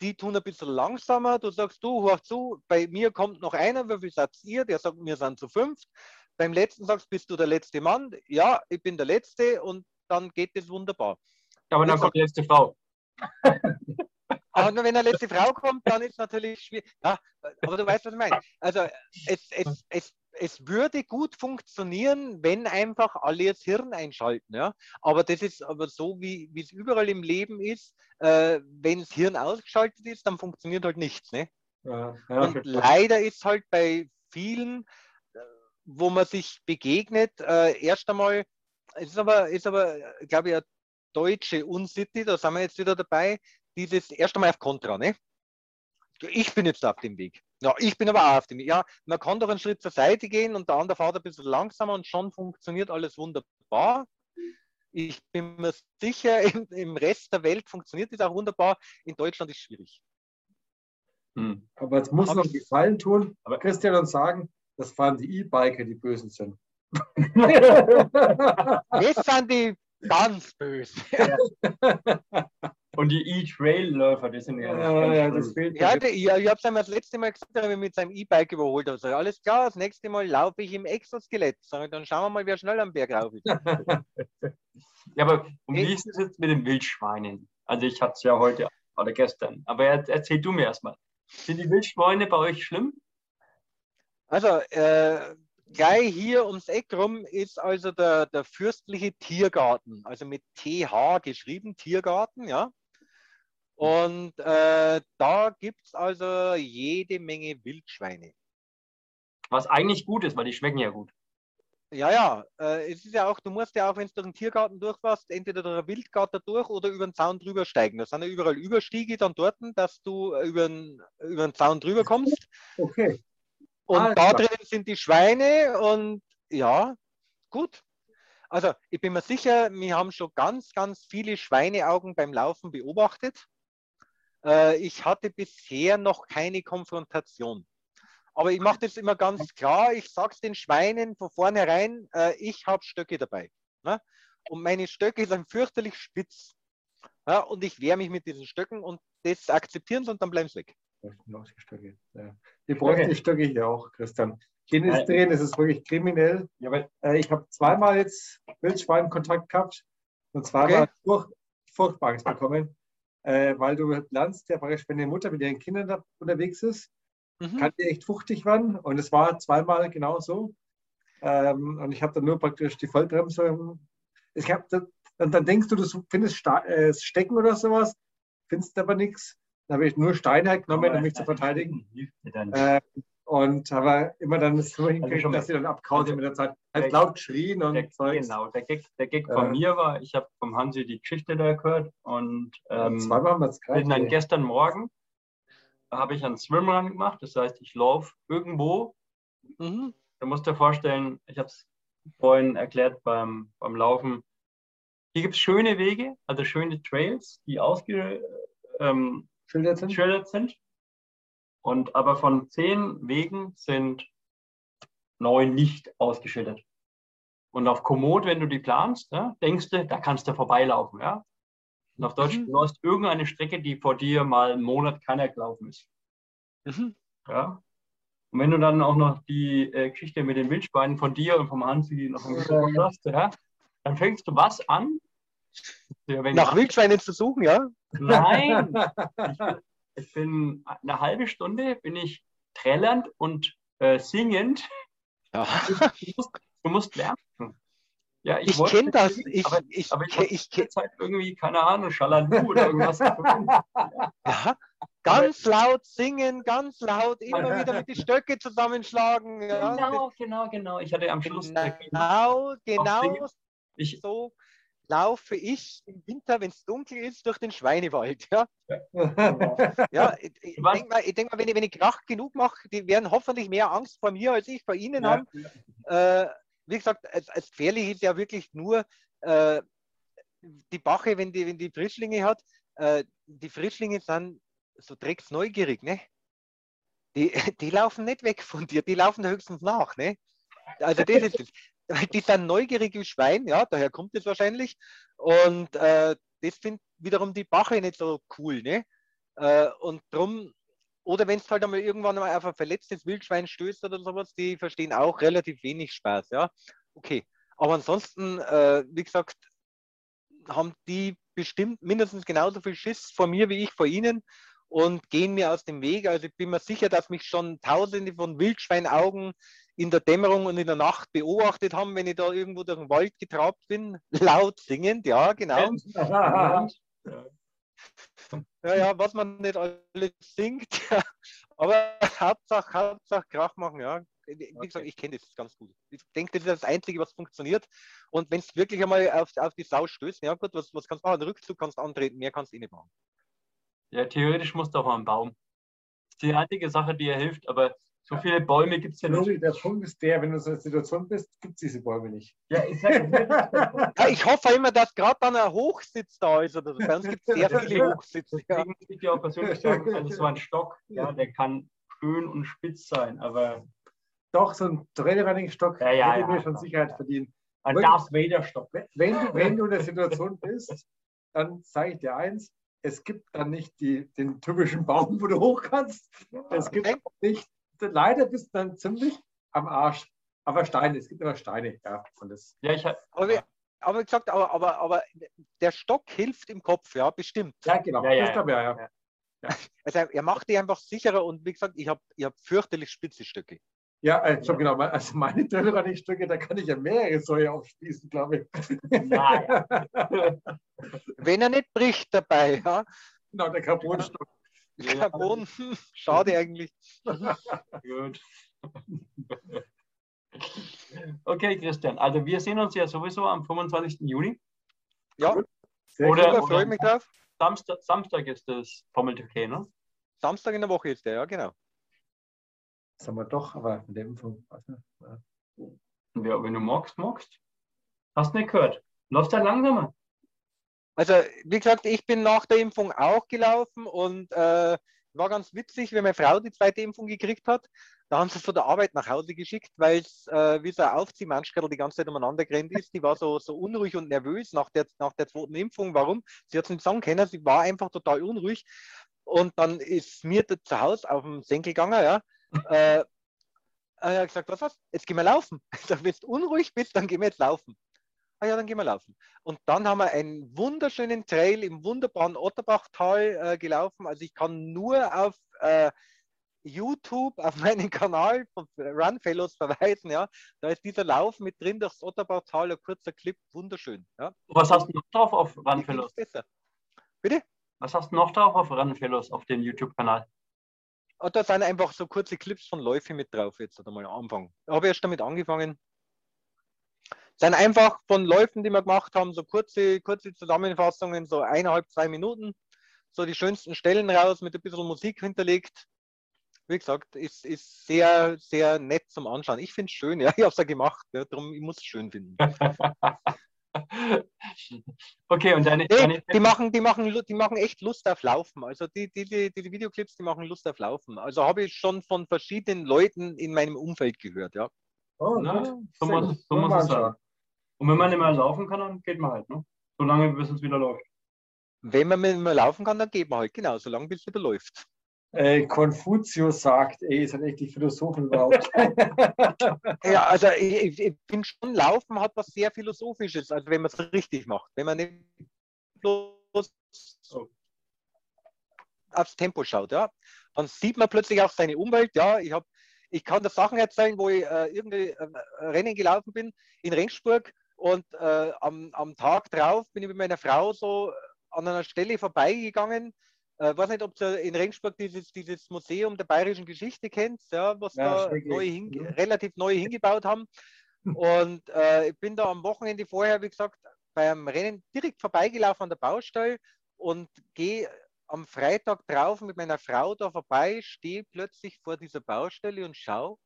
die tun ein bisschen langsamer, du sagst, du, hör zu, bei mir kommt noch einer, wie viel seid ihr? Der sagt, wir sind zu fünft. Beim letzten sagst, bist du der letzte Mann? Ja, ich bin der Letzte und dann geht es wunderbar. Aber dann kommt die letzte Frau. Aber wenn eine letzte Frau kommt, dann ist es natürlich schwierig. Ja, aber du weißt, was ich meine. Also es, es, es, es würde gut funktionieren, wenn einfach alle das Hirn einschalten. Ja? Aber das ist aber so, wie, es überall im Leben ist. Äh, wenn das Hirn ausgeschaltet ist, dann funktioniert halt nichts. Ne? Ja, ja, Und leider ist halt bei vielen, äh, wo man sich begegnet, äh, erst einmal, es ist aber, ist aber glaube ich, eine deutsche Unsitte, da sind wir jetzt wieder dabei, dieses erst einmal auf Kontra. Ne? Ich bin jetzt auf dem Weg. Ja, ich bin aber auch auf dem. Ja, man kann doch einen Schritt zur Seite gehen und der andere fährt ein bisschen langsamer und schon funktioniert alles wunderbar. Ich bin mir sicher, im, im Rest der Welt funktioniert das auch wunderbar. In Deutschland ist es schwierig. Hm. Aber es muss noch Gefallen tun, aber Christian und sagen, das fahren die E-Biker, die bösen sind. das sind die ganz böse. Und die E-Trail-Läufer, die sind ja. Ja, ja, das fehlt ja, der, ja, ich habe es einmal das letzte Mal gesagt, wenn ich mit seinem E-Bike überholt habe. Also, alles klar, das nächste Mal laufe ich im Exoskelett. Dann schauen wir mal, wer schnell am Berg rauf ist. ja, aber um wie ist es jetzt mit den Wildschweinen? Also, ich hatte es ja heute oder gestern. Aber erzähl du mir erstmal. Sind die Wildschweine bei euch schlimm? Also, äh, gleich hier ums Eck rum ist also der, der fürstliche Tiergarten, also mit TH geschrieben, Tiergarten, ja. Und äh, da gibt es also jede Menge Wildschweine. Was eigentlich gut ist, weil die schmecken ja gut. Ja, ja. Äh, es ist ja auch, du musst ja auch, wenn du durch den Tiergarten durchfährst, entweder durch den Wildgarten durch oder über den Zaun drüber steigen. Da sind ja überall Überstiege dann dort, dass du über den, über den Zaun drüber kommst. Okay. Und ah, da drin sind die Schweine und ja, gut. Also ich bin mir sicher, wir haben schon ganz, ganz viele Schweineaugen beim Laufen beobachtet. Äh, ich hatte bisher noch keine Konfrontation. Aber ich mache das immer ganz klar. Ich sage es den Schweinen von vornherein, äh, ich habe Stöcke dabei. Ne? Und meine Stöcke sind fürchterlich spitz. Ja, und ich wehre mich mit diesen Stöcken und das akzeptieren sie und dann bleiben sie weg. Stöcke. Ja. Die bräuchte die Stöcke hier auch, Christian. Tennis drehen, das ist wirklich kriminell. Ja, äh, ich habe zweimal jetzt Wildschwein-Kontakt gehabt und zweimal okay. Furch Furchtbares bekommen äh, weil du lernst ja praktisch, wenn die Mutter mit ihren Kindern unterwegs ist, mhm. kann die echt fuchtig werden. Und es war zweimal genau so. Ähm, und ich habe dann nur praktisch die Vollbremse. Ich hab das, und dann denkst du, du findest Sta äh, Stecken oder sowas, findest aber nichts. Dann habe ich nur Steine halt genommen, um mich zu verteidigen. Äh, und aber immer dann so hinkriegen, also dass sie dann abkauen also mit der Zeit. Halt laut geschrien und der, Zeugs. Genau, der Gag, der Gag äh, von mir war, ich habe vom Hansi die Geschichte da gehört und ähm, zweimal haben wir es gerade. Dann gestern Morgen habe ich einen Swimrun gemacht, das heißt, ich laufe irgendwo. Mhm. Du musst dir vorstellen, ich habe es vorhin erklärt beim, beim Laufen, hier gibt es schöne Wege, also schöne Trails, die ausgeschildert ähm, sind. sind. Und aber von zehn Wegen sind neun nicht ausgeschildert. Und auf Komoot, wenn du die planst, ja, denkst du, da kannst du vorbeilaufen. Ja? Und auf Deutsch, mhm. du hast irgendeine Strecke, die vor dir mal einen Monat keiner gelaufen ist. Mhm. Ja? Und wenn du dann auch noch die äh, Geschichte mit den Wildschweinen von dir und vom Hansi noch hast, ja, dann fängst du was an? Ja, Nach Wildschweinen zu suchen, ja? Nein! Ich, ich bin eine halbe Stunde bin ich trällernd und äh, singend. Ja. Du, musst, du musst lernen. Ja, ich, ich kenne das. Ich, aber, ich, aber ich, ich, ich halt irgendwie, keine Ahnung, Schalalu oder irgendwas. ja, ganz laut singen, ganz laut, immer wieder mit den Stöcke zusammenschlagen. Ja. Genau, genau, genau. Ich hatte am Schluss. Genau, genau. Ich, so laufe ich im Winter, wenn es dunkel ist, durch den Schweinewald. Ja, ja ich, ich denke mal, denk mal, wenn ich, wenn ich Krach genug mache, die werden hoffentlich mehr Angst vor mir als ich vor ihnen ja. haben. Äh, wie gesagt, als, als gefährlich ist ja wirklich nur äh, die Bache, wenn die, wenn die Frischlinge hat. Äh, die Frischlinge sind so drecks neugierig, ne? Die, die laufen nicht weg von dir, die laufen höchstens nach, ne? Also das ist es. Die sind neugierige Schwein, ja, daher kommt es wahrscheinlich. Und äh, das findet wiederum die Bache nicht so cool, ne? Äh, und drum, oder wenn es halt einmal irgendwann mal auf ein verletztes Wildschwein stößt oder sowas, die verstehen auch relativ wenig Spaß, ja. Okay. Aber ansonsten, äh, wie gesagt, haben die bestimmt mindestens genauso viel Schiss vor mir wie ich vor ihnen und gehen mir aus dem Weg. Also ich bin mir sicher, dass mich schon tausende von Wildschweinaugen in der Dämmerung und in der Nacht beobachtet haben, wenn ich da irgendwo durch den Wald getrabt bin, laut singend, ja, genau. Ja, ja, was man nicht alles singt. Aber Hauptsache, Hauptsache Krach machen, ja. Wie okay. gesagt, ich kenne das ganz gut. Ich denke, das ist das Einzige, was funktioniert. Und wenn es wirklich einmal auf, auf die Sau stößt, ja gut, was, was kannst du machen? Rückzug kannst du antreten, mehr kannst du eh nicht machen. Ja, theoretisch musst du auch mal einen Baum. Das ist die einzige Sache, die dir hilft, aber so viele Bäume gibt es ja nicht. Der Punkt ist der, wenn du in so einer Situation bist, gibt es diese Bäume nicht. Ja, ich, ja, ich hoffe immer, dass gerade dann ein Hochsitz da ist. Oder so. Bei uns gibt es sehr viele Hochsitze. Deswegen würde ich dir auch persönlich sagen, also so ein Stock, ja, der kann schön und spitz sein, aber. Doch, so ein Trailrunning-Stock ja, ja, hätte ja, mir schon Sicherheit verdient. Ein Darth Vader-Stock. Wenn, du, wenn du in der Situation bist, dann sage ich dir eins, es gibt dann nicht die, den typischen Baum, wo du hoch kannst. Es gibt nicht leider bist du dann ziemlich am Arsch. Aber Steine, es gibt immer Steine, ja. Und das, ja, ich aber, aber wie gesagt, aber, aber, aber der Stock hilft im Kopf, ja, bestimmt. Ja, genau. Ja, ja, das ja, ja. ja. Also er macht die einfach sicherer und wie gesagt, ich habe ich hab fürchterlich spitze Stücke. Ja, also genau. Also meine Stücke, da kann ich ja mehrere solche aufspießen, glaube ich. Ja, Wenn er nicht bricht dabei, ja. Genau, der Carbonstock. Carbon, schade eigentlich. Gut. Okay, Christian, also wir sehen uns ja sowieso am 25. Juni. Ja, Sehr oder, gut, freue mich drauf. Samstag, Samstag ist das Pommel-TK, ne? Samstag in der Woche ist der, ja, genau. Das haben wir doch, aber mit der Impfung. Ja. wenn du magst, magst. Hast nicht gehört. Läuft ja langsamer. Also, wie gesagt, ich bin nach der Impfung auch gelaufen und äh, war ganz witzig, wenn meine Frau die zweite Impfung gekriegt hat. Da haben sie von der Arbeit nach Hause geschickt, weil es äh, wie so ein Aufziehmanschkerl die ganze Zeit umeinander gerannt ist. Die war so, so unruhig und nervös nach der, nach der zweiten Impfung. Warum? Sie hat es nicht sagen können, sie war einfach total unruhig. Und dann ist mir zu Hause auf dem Senkel gegangen, ja. äh, er hat gesagt, was was? Jetzt gehen wir laufen. Wenn du unruhig bist, dann gehen wir jetzt laufen ah ja, dann gehen wir laufen. Und dann haben wir einen wunderschönen Trail im wunderbaren Otterbachtal äh, gelaufen. Also ich kann nur auf äh, YouTube, auf meinen Kanal von Runfellows verweisen. Ja. Da ist dieser Lauf mit drin durchs Otterbachtal, ein kurzer Clip, wunderschön. Ja. Was hast du noch drauf auf Runfellows? Bitte? Was hast du noch drauf auf Runfellows auf dem YouTube-Kanal? Oh, da sind einfach so kurze Clips von Läufen mit drauf jetzt oder mal am Anfang. Da habe ich erst damit angefangen sind einfach von Läufen, die wir gemacht haben, so kurze, kurze Zusammenfassungen, so eineinhalb, zwei Minuten, so die schönsten Stellen raus mit ein bisschen Musik hinterlegt. Wie gesagt, ist, ist sehr, sehr nett zum Anschauen. Ich finde es schön, ja, ich habe es ja gemacht, ja, darum ich muss es schön finden. okay, und deine, nee, deine, die, machen, die, machen, die machen echt Lust auf Laufen. Also die, die, die, die Videoclips, die machen Lust auf Laufen. Also habe ich schon von verschiedenen Leuten in meinem Umfeld gehört, ja. Oh, Na, so muss, so muss es sein. Und wenn man nicht mehr laufen kann, dann geht man halt, ne? Solange bis es wieder läuft. Wenn man nicht mehr laufen kann, dann geht man halt, genau, solange bis es wieder läuft. Äh, Konfuzius sagt, ey, sind echt die Philosophen überhaupt. ja, also ich, ich finde schon, Laufen hat was sehr Philosophisches, also wenn man es richtig macht. Wenn man nicht bloß so. aufs Tempo schaut, ja, dann sieht man plötzlich auch seine Umwelt. Ja, ich habe ich kann da Sachen erzählen, wo ich äh, irgendein äh, Rennen gelaufen bin in Regensburg und äh, am, am Tag drauf bin ich mit meiner Frau so an einer Stelle vorbeigegangen. Ich äh, weiß nicht, ob ihr in Regensburg dieses, dieses Museum der bayerischen Geschichte kennt, ja, was ja, da neu hin, relativ neu hingebaut haben. Und äh, ich bin da am Wochenende vorher, wie gesagt, beim Rennen direkt vorbeigelaufen an der Baustelle und gehe am Freitag drauf mit meiner Frau da vorbei, stehe plötzlich vor dieser Baustelle und schaue.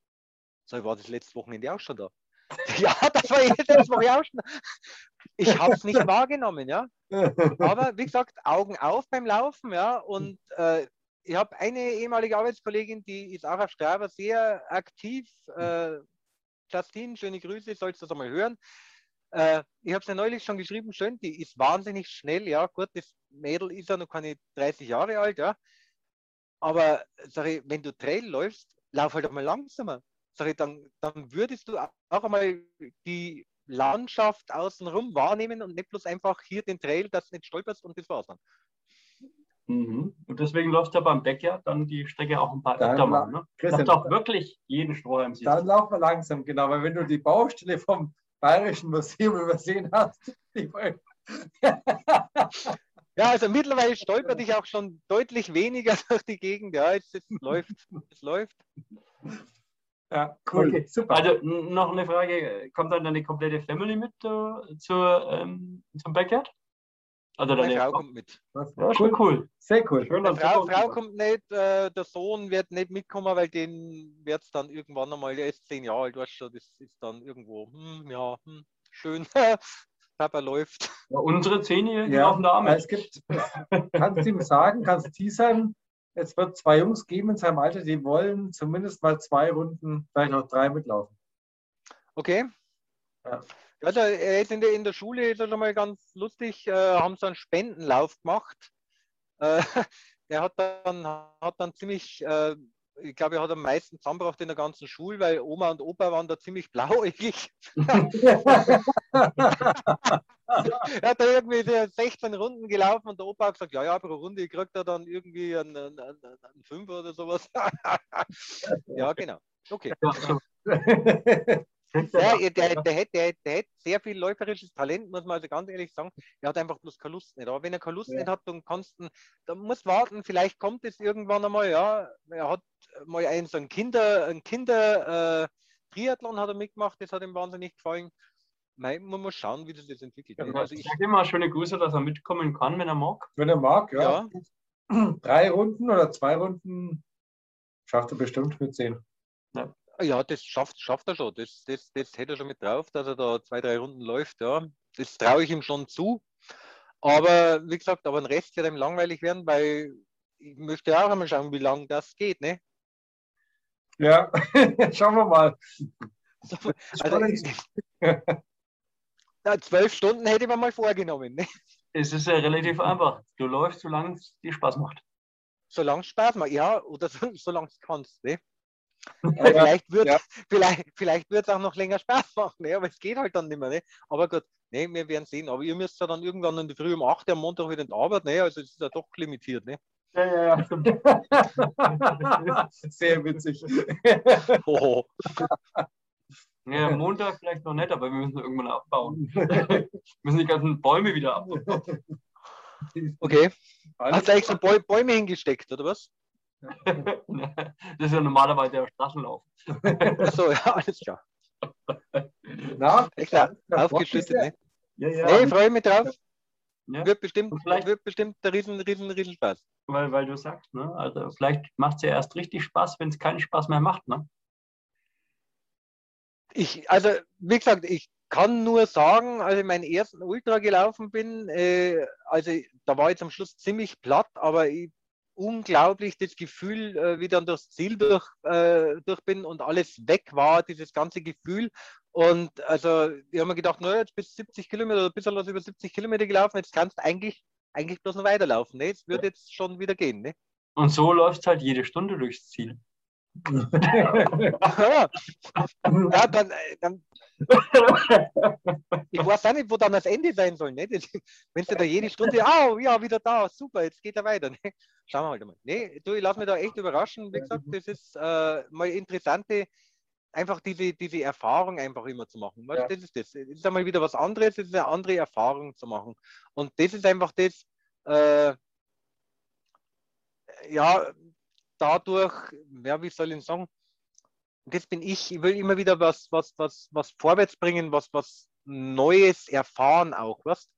So, ich war das letzte Wochenende auch schon da. Ja, das war jetzt das war ich auch schon. Ich habe es nicht wahrgenommen, ja. Aber wie gesagt, Augen auf beim Laufen, ja. Und äh, ich habe eine ehemalige Arbeitskollegin, die ist auch auf Strava sehr aktiv. Äh, Justine, schöne Grüße, sollst du das einmal hören. Äh, ich habe es ja neulich schon geschrieben, schön, die ist wahnsinnig schnell, ja. Gut, das Mädel ist ja noch keine 30 Jahre alt, ja. Aber sag ich, wenn du Trail läufst, lauf halt einmal langsamer sag ich, dann, dann würdest du auch einmal die Landschaft außenrum wahrnehmen und nicht bloß einfach hier den Trail, dass du nicht stolperst und das war's dann. Mhm. Und deswegen läufst du beim Backyard dann die Strecke auch ein paar Dann öfter mal. Ne? Christian, Dass du auch wirklich jeden Strohhalm siehst. Dann laufen wir langsam, genau, weil wenn du die Baustelle vom Bayerischen Museum übersehen hast, Ja, also mittlerweile stolpert ich auch schon deutlich weniger durch die Gegend. Ja, es, es läuft. Es läuft. Ja, cool, Okay. super. Also noch eine Frage, kommt dann deine komplette Family mit äh, zur, ähm, zum Backyard? Also deine Frau kommt mit. Das Ja, cool. cool. Sehr cool. Schön, Frau, du Frau kommt nicht, äh, der Sohn wird nicht mitkommen, weil den wird es dann irgendwann einmal, der ist zehn Jahre alt, weißt du, das ist dann irgendwo, hm, ja, hm, schön, Papa läuft. Ja, unsere Zehnjährigen Ja, laufen da mit. Es gibt, kannst du ihm sagen, kannst teasern, es wird zwei Jungs geben in seinem Alter, die wollen zumindest mal zwei Runden, vielleicht auch drei mitlaufen. Okay. Ja. Also er ist in der, in der Schule ist er schon mal ganz lustig, äh, haben so einen Spendenlauf gemacht. Äh, er hat dann, hat dann ziemlich, äh, ich glaube, er hat am meisten zusammengebracht in der ganzen Schule, weil Oma und Opa waren da ziemlich blauäugig. Er hat da irgendwie so 16 Runden gelaufen und der Opa hat gesagt, ja, ja, pro Runde kriegt er dann irgendwie einen, einen, einen, einen Fünfer oder sowas. ja, genau. Okay. Ja, der, der, der, hätte, der, der hätte sehr viel läuferisches Talent, muss man also ganz ehrlich sagen. Er hat einfach bloß keine Lust nicht. Aber wenn er keine Lust Ja. nicht hat, dann kannst du, dann musst warten, vielleicht kommt es irgendwann einmal, ja. Er hat mal einen so einen Kinder, ein Kinder äh, Triathlon hat er mitgemacht, das hat ihm wahnsinnig gefallen. Man muss schauen, wie das jetzt entwickelt. Ja, Also ich, Sag immer schöne Grüße, dass er mitkommen kann, wenn er mag. Wenn er mag, ja. ja, Drei Runden oder zwei Runden schafft er bestimmt mit zehn. ja, das schafft, schafft er schon. Das, das, das hätte er schon mit drauf, dass er da zwei, drei Runden läuft. Ja. Das traue ich ihm schon zu. Aber wie gesagt, aber ein Rest wird ihm langweilig werden, weil ich möchte ja auch einmal schauen, wie lange das geht. Ne? Ja, schauen wir mal. Also, na, zwölf Stunden hätte ich mir mal vorgenommen. Ne? Es ist ja relativ einfach. Du läufst, solange es dir Spaß macht. Solange es Spaß macht, ja, oder so, solange es kannst. Ne? Ja, vielleicht wird ja. vielleicht, vielleicht es auch noch länger Spaß machen, ne? aber es geht halt dann nicht mehr. Ne? Aber gut, ne, wir werden sehen. Aber ihr müsst ja dann irgendwann in der Früh um 8 Uhr am Montag wieder in die Arbeit, ne? also es ist ja doch limitiert. Ne? Ja, ja, ja, stimmt. Sehr witzig. Hoho. Ja, Montag vielleicht noch nicht, aber wir müssen irgendwann abbauen. Wir müssen die ganzen Bäume wieder abbauen. Okay. Hast du eigentlich so Bäu Bäume hingesteckt, oder was? Das ist ja normalerweise der Straßenlauf. Achso, ja, alles klar. Na, Extra na, aufgeschüttet, ne? Ja, ja. Nee, freue mich drauf. Ja. Wird bestimmt, Und vielleicht- wird bestimmt der riesen, riesen, riesen Spaß. Weil, weil du sagst, ne? Also vielleicht macht es ja erst richtig Spaß, wenn es keinen Spaß mehr macht, ne? Ich, also, wie gesagt, ich kann nur sagen, als ich meinen ersten Ultra gelaufen bin, äh, also da war ich am Schluss ziemlich platt, aber ich, unglaublich das Gefühl, äh, wie dann durchs Ziel durch, äh, durch bin und alles weg war, dieses ganze Gefühl. Und also, ich habe mir gedacht, naja, jetzt bist du 70 Kilometer oder bisschen was über 70 Kilometer gelaufen, jetzt kannst du eigentlich, eigentlich bloß noch weiterlaufen. Ne? Es wird jetzt schon wieder gehen. Ne? Und so läuft es halt jede Stunde durchs Ziel. Ja, dann, äh, dann Ich weiß auch nicht, wo dann das Ende sein soll. Ne? Wenn du da jede Stunde, ah, ja, wieder da, super, jetzt geht er weiter. Ne? Schauen wir halt mal. Nee, du, ich lasse mich da echt überraschen. Wie gesagt, das ist äh, mal interessante, einfach diese, diese Erfahrung einfach immer zu machen. Ja. Das ist das. Es ist einmal wieder was anderes, es ist eine andere Erfahrung zu machen. Und das ist einfach das, äh, ja, dadurch, ja, wie soll ich sagen, das bin ich, ich will immer wieder was, was, was, was vorwärts bringen, was, was Neues erfahren auch, was?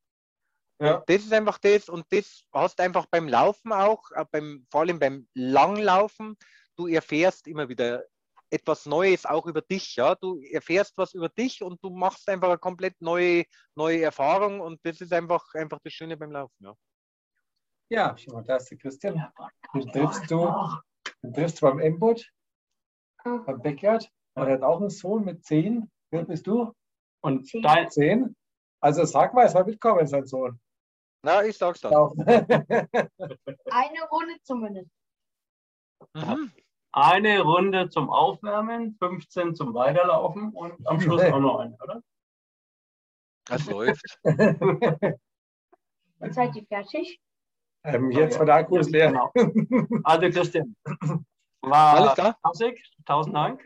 Ja. Das ist einfach das und das hast du einfach beim Laufen auch, äh, beim, vor allem beim Langlaufen, du erfährst immer wieder etwas Neues auch über dich, ja. Du erfährst was über dich und du machst einfach eine komplett neue, neue Erfahrung und das ist einfach, einfach das Schöne beim Laufen, ja. Ja, schau mal, da ist der Christian. Den triffst du, den triffst du beim M-Boot, beim Backyard. Und er hat auch einen Sohn mit zehn. Wie alt bist du? Und dein, Zehn? Also sag mal, es soll mitkommen, sein Sohn. Na, ich sag's dann. Genau. Eine Runde zumindest. Mhm. eine Runde zum Aufwärmen, 15 zum Weiterlaufen und am Schluss auch noch eine, oder? Das läuft. Dann seid ihr fertig. Ähm, jetzt war der Akku ist leer. Genau. Also Christian, Alles war klar? Klassik. Tausend Dank.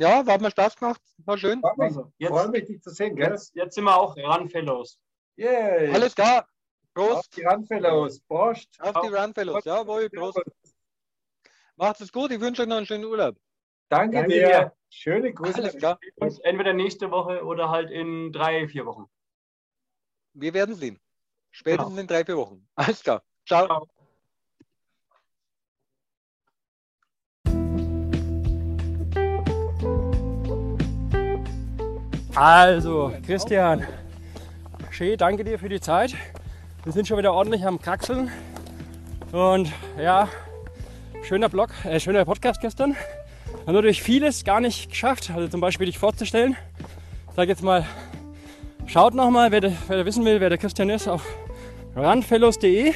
Ja, hat mir Spaß gemacht. War schön. Freut mich, Also, jetzt, freut mich, dich zu sehen, gell? jetzt, jetzt sind wir auch Run-Fellows. Yay! Alles klar. Auf Prost. die Randfellows. Prost! Auf die Runfellows. Jawohl, Prost. Macht es gut. Ich wünsche euch noch einen schönen Urlaub. Danke, Danke dir. dir. Schöne Grüße. Alles entweder nächste Woche oder halt in drei, vier Wochen. Wir werden sehen. Spätestens in drei, vier Wochen. Alles klar. Ciao. Ciao. Also, Christian, schön, danke dir für die Zeit. Wir sind schon wieder ordentlich am Kraxeln. Und ja, schöner Blog, äh, schöner Podcast gestern. Haben natürlich vieles gar nicht geschafft. Also zum Beispiel dich vorzustellen. Ich sage jetzt mal, schaut nochmal, wer, der- wer wissen will, wer der Christian ist, auf runfellows.de.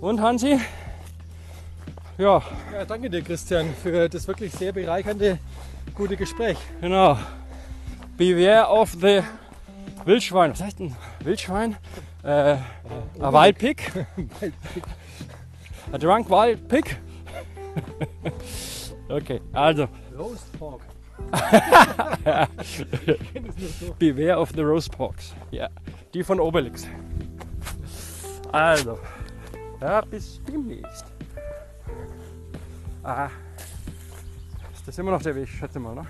Und Hansi, ja, Ja, danke dir, Christian, für das wirklich sehr bereichernde, gute Gespräch. Genau. Beware of the Wildschwein. Was heißt denn Wildschwein? Äh, a wild pig. a drunk wild pig. okay, also Roast Pork. Beware of the Roast Porks. Ja, die von Obelix. Also, ja, bis demnächst. Ah, ist das immer noch der Weg, schätze mal, ne?